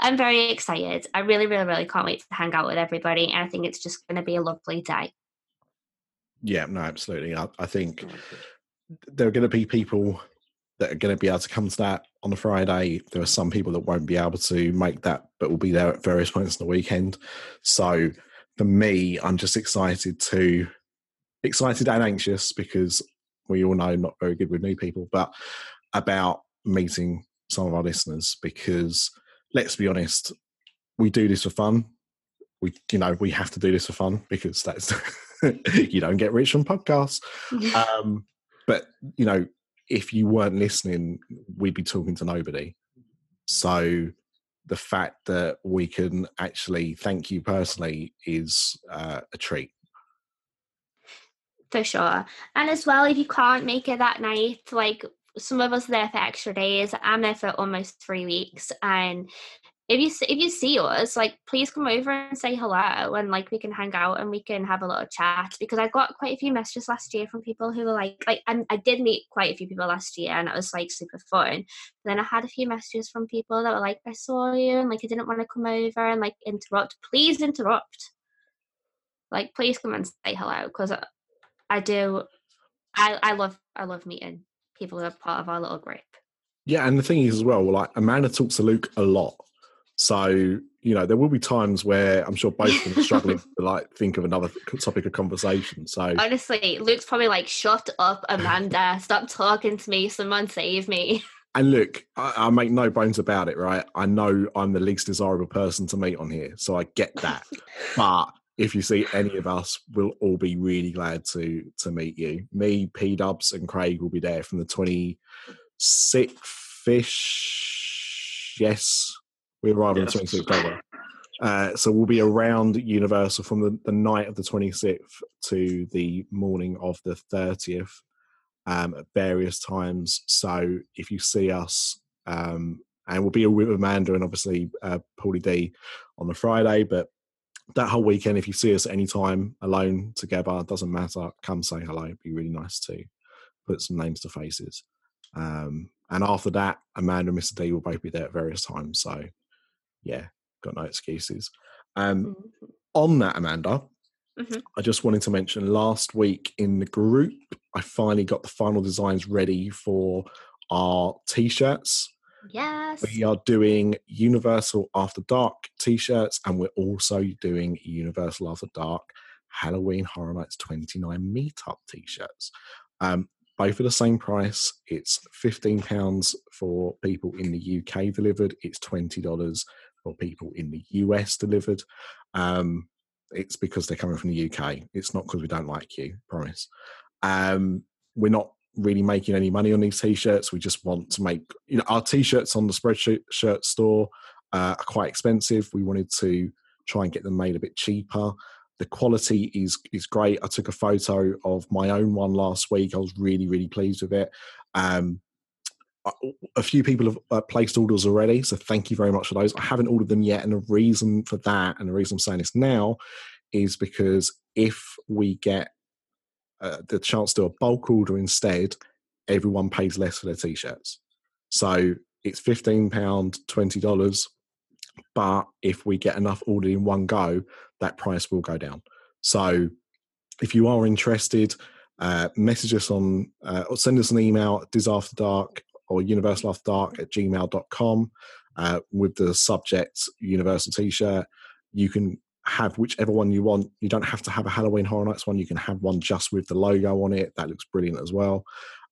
I'm very excited. I really, really, really can't wait to hang out with everybody. And I think it's just going to be a lovely day. Yeah, no, absolutely. I, I think oh, there are going to be people that are going to be able to come to that on the Friday. There are some people that won't be able to make that, but will be there at various points in the weekend. So for me, I'm just excited to excited and anxious because we all know I'm not very good with new people, but about meeting some of our listeners because let's be honest, we do this for fun. We, you know, we have to do this for fun because that's [LAUGHS] you don't get rich from podcasts. [LAUGHS] Um, but you know, if you weren't listening, we'd be talking to nobody. So the fact that we can actually thank you personally is uh, a treat. For sure. And as well, if you can't make it that night, like some of us there for extra days. I'm there for almost three weeks, and if you if you see us, like please come over and say hello, and like we can hang out and we can have a little chat. Because I got quite a few messages last year from people who were like, like, and I did meet quite a few people last year, and it was like super fun. Then I had a few messages from people that were like, I saw you, and like I didn't want to come over and like interrupt. Please interrupt. Like, please come and say hello because I do. I I love I love meeting people who are part of our little group. Yeah, and the thing is as well, like Amanda talks to Luke a lot. So, you know, there will be times where I'm sure both of them are struggling [LAUGHS] to like think of another topic of conversation. So Honestly, Luke's probably like, shut up, Amanda. Stop talking to me. Someone save me. And look, I, I, make no bones about it, right? I know I'm the least desirable person to meet on here, so I get that. [LAUGHS] but if you see any of us, we'll all be really glad to to meet you. Me, P Dubs, and Craig will be there from the 26th fish. Yes, we arrive yes. on the 26th October. Uh, so we'll be around Universal from the, the night of the 26th to the morning of the 30th um, at various times. So if you see us, um, and we'll be with Amanda and obviously uh, Paulie D on the Friday, but that whole weekend, if you see us at any time alone together, doesn't matter, come say hello. It'd be really nice to put some names to faces. Um, and after that, Amanda and Mr. D will both be there at various times. So yeah, got no excuses. Um, mm-hmm. On that, Amanda, mm-hmm. I just wanted to mention last week in the group, I finally got the final designs ready for our t shirts. Yes. We are doing Universal After Dark t shirts, and we're also doing Universal After Dark Halloween Horror Nights 29 meetup t shirts. Um, both are the same price. It's £15 for people in the UK delivered, it's $20 for people in the US delivered. Um, it's because they're coming from the UK. It's not because we don't like you, promise. Um, we're not really making any money on these t-shirts. We just want to make, you know, our t-shirts on the spreadshirt shirt store uh, are quite expensive. We wanted to try and get them made a bit cheaper. The quality is is great. I took a photo of my own one last week. I was really really pleased with it. Um, a few people have uh, placed orders already, so thank you very much for those. I haven't ordered them yet, and the reason for that, and the reason I'm saying this now, is because if we get uh, the chance to do a bulk order instead, everyone pays less for their t-shirts. So it's fifteen pound, twenty dollars, but if we get enough ordered in one go, that price will go down. So if you are interested, uh, message us on uh, or send us an email at dark or universalafterdark at gmail.com uh, with the subject universal t-shirt you can have whichever one you want. You don't have to have a halloween horror nights one. You can have one just with the logo on it. That looks brilliant as well.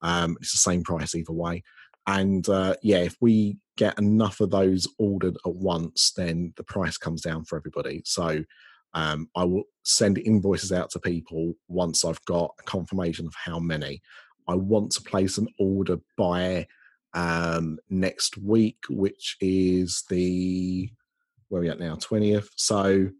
Um, it's the same price either way. And uh, yeah if we get enough of those ordered at once then the price comes down for everybody. So um, i will send invoices out to people once i've got a confirmation of how many. I want to place an order by um, next week, which is the where are we at now? Twentieth. So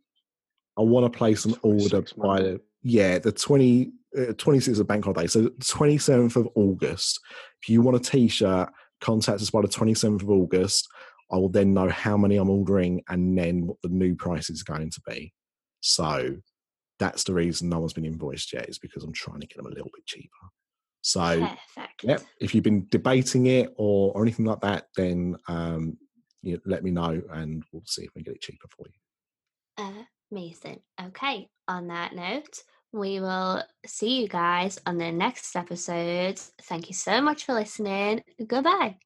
I want to place an order by the yeah the 20, uh, 26th of bank holiday. So twenty seventh of August. If you want a T-shirt, contact us by the twenty seventh of August. I will then know how many I'm ordering and then what the new price is going to be. So that's the reason no one's been invoiced yet is because I'm trying to get them a little bit cheaper. So, Perfect. yeah, if you've been debating it or, or anything like that, then um, you let me know and we'll see if we can get it cheaper for you. Amazing. Okay. On that note, we will see you guys on the next episode. Thank you so much for listening. Goodbye.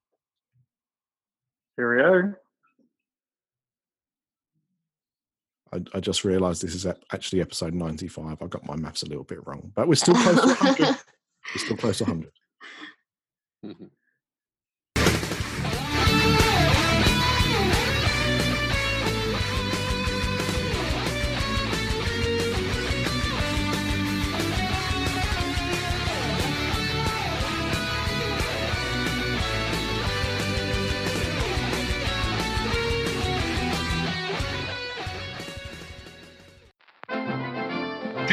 Here Cheerio. I, I just realised this is actually episode 95. I got my maths a little bit wrong, but we're still close to 100. [LAUGHS] We're still close to 100.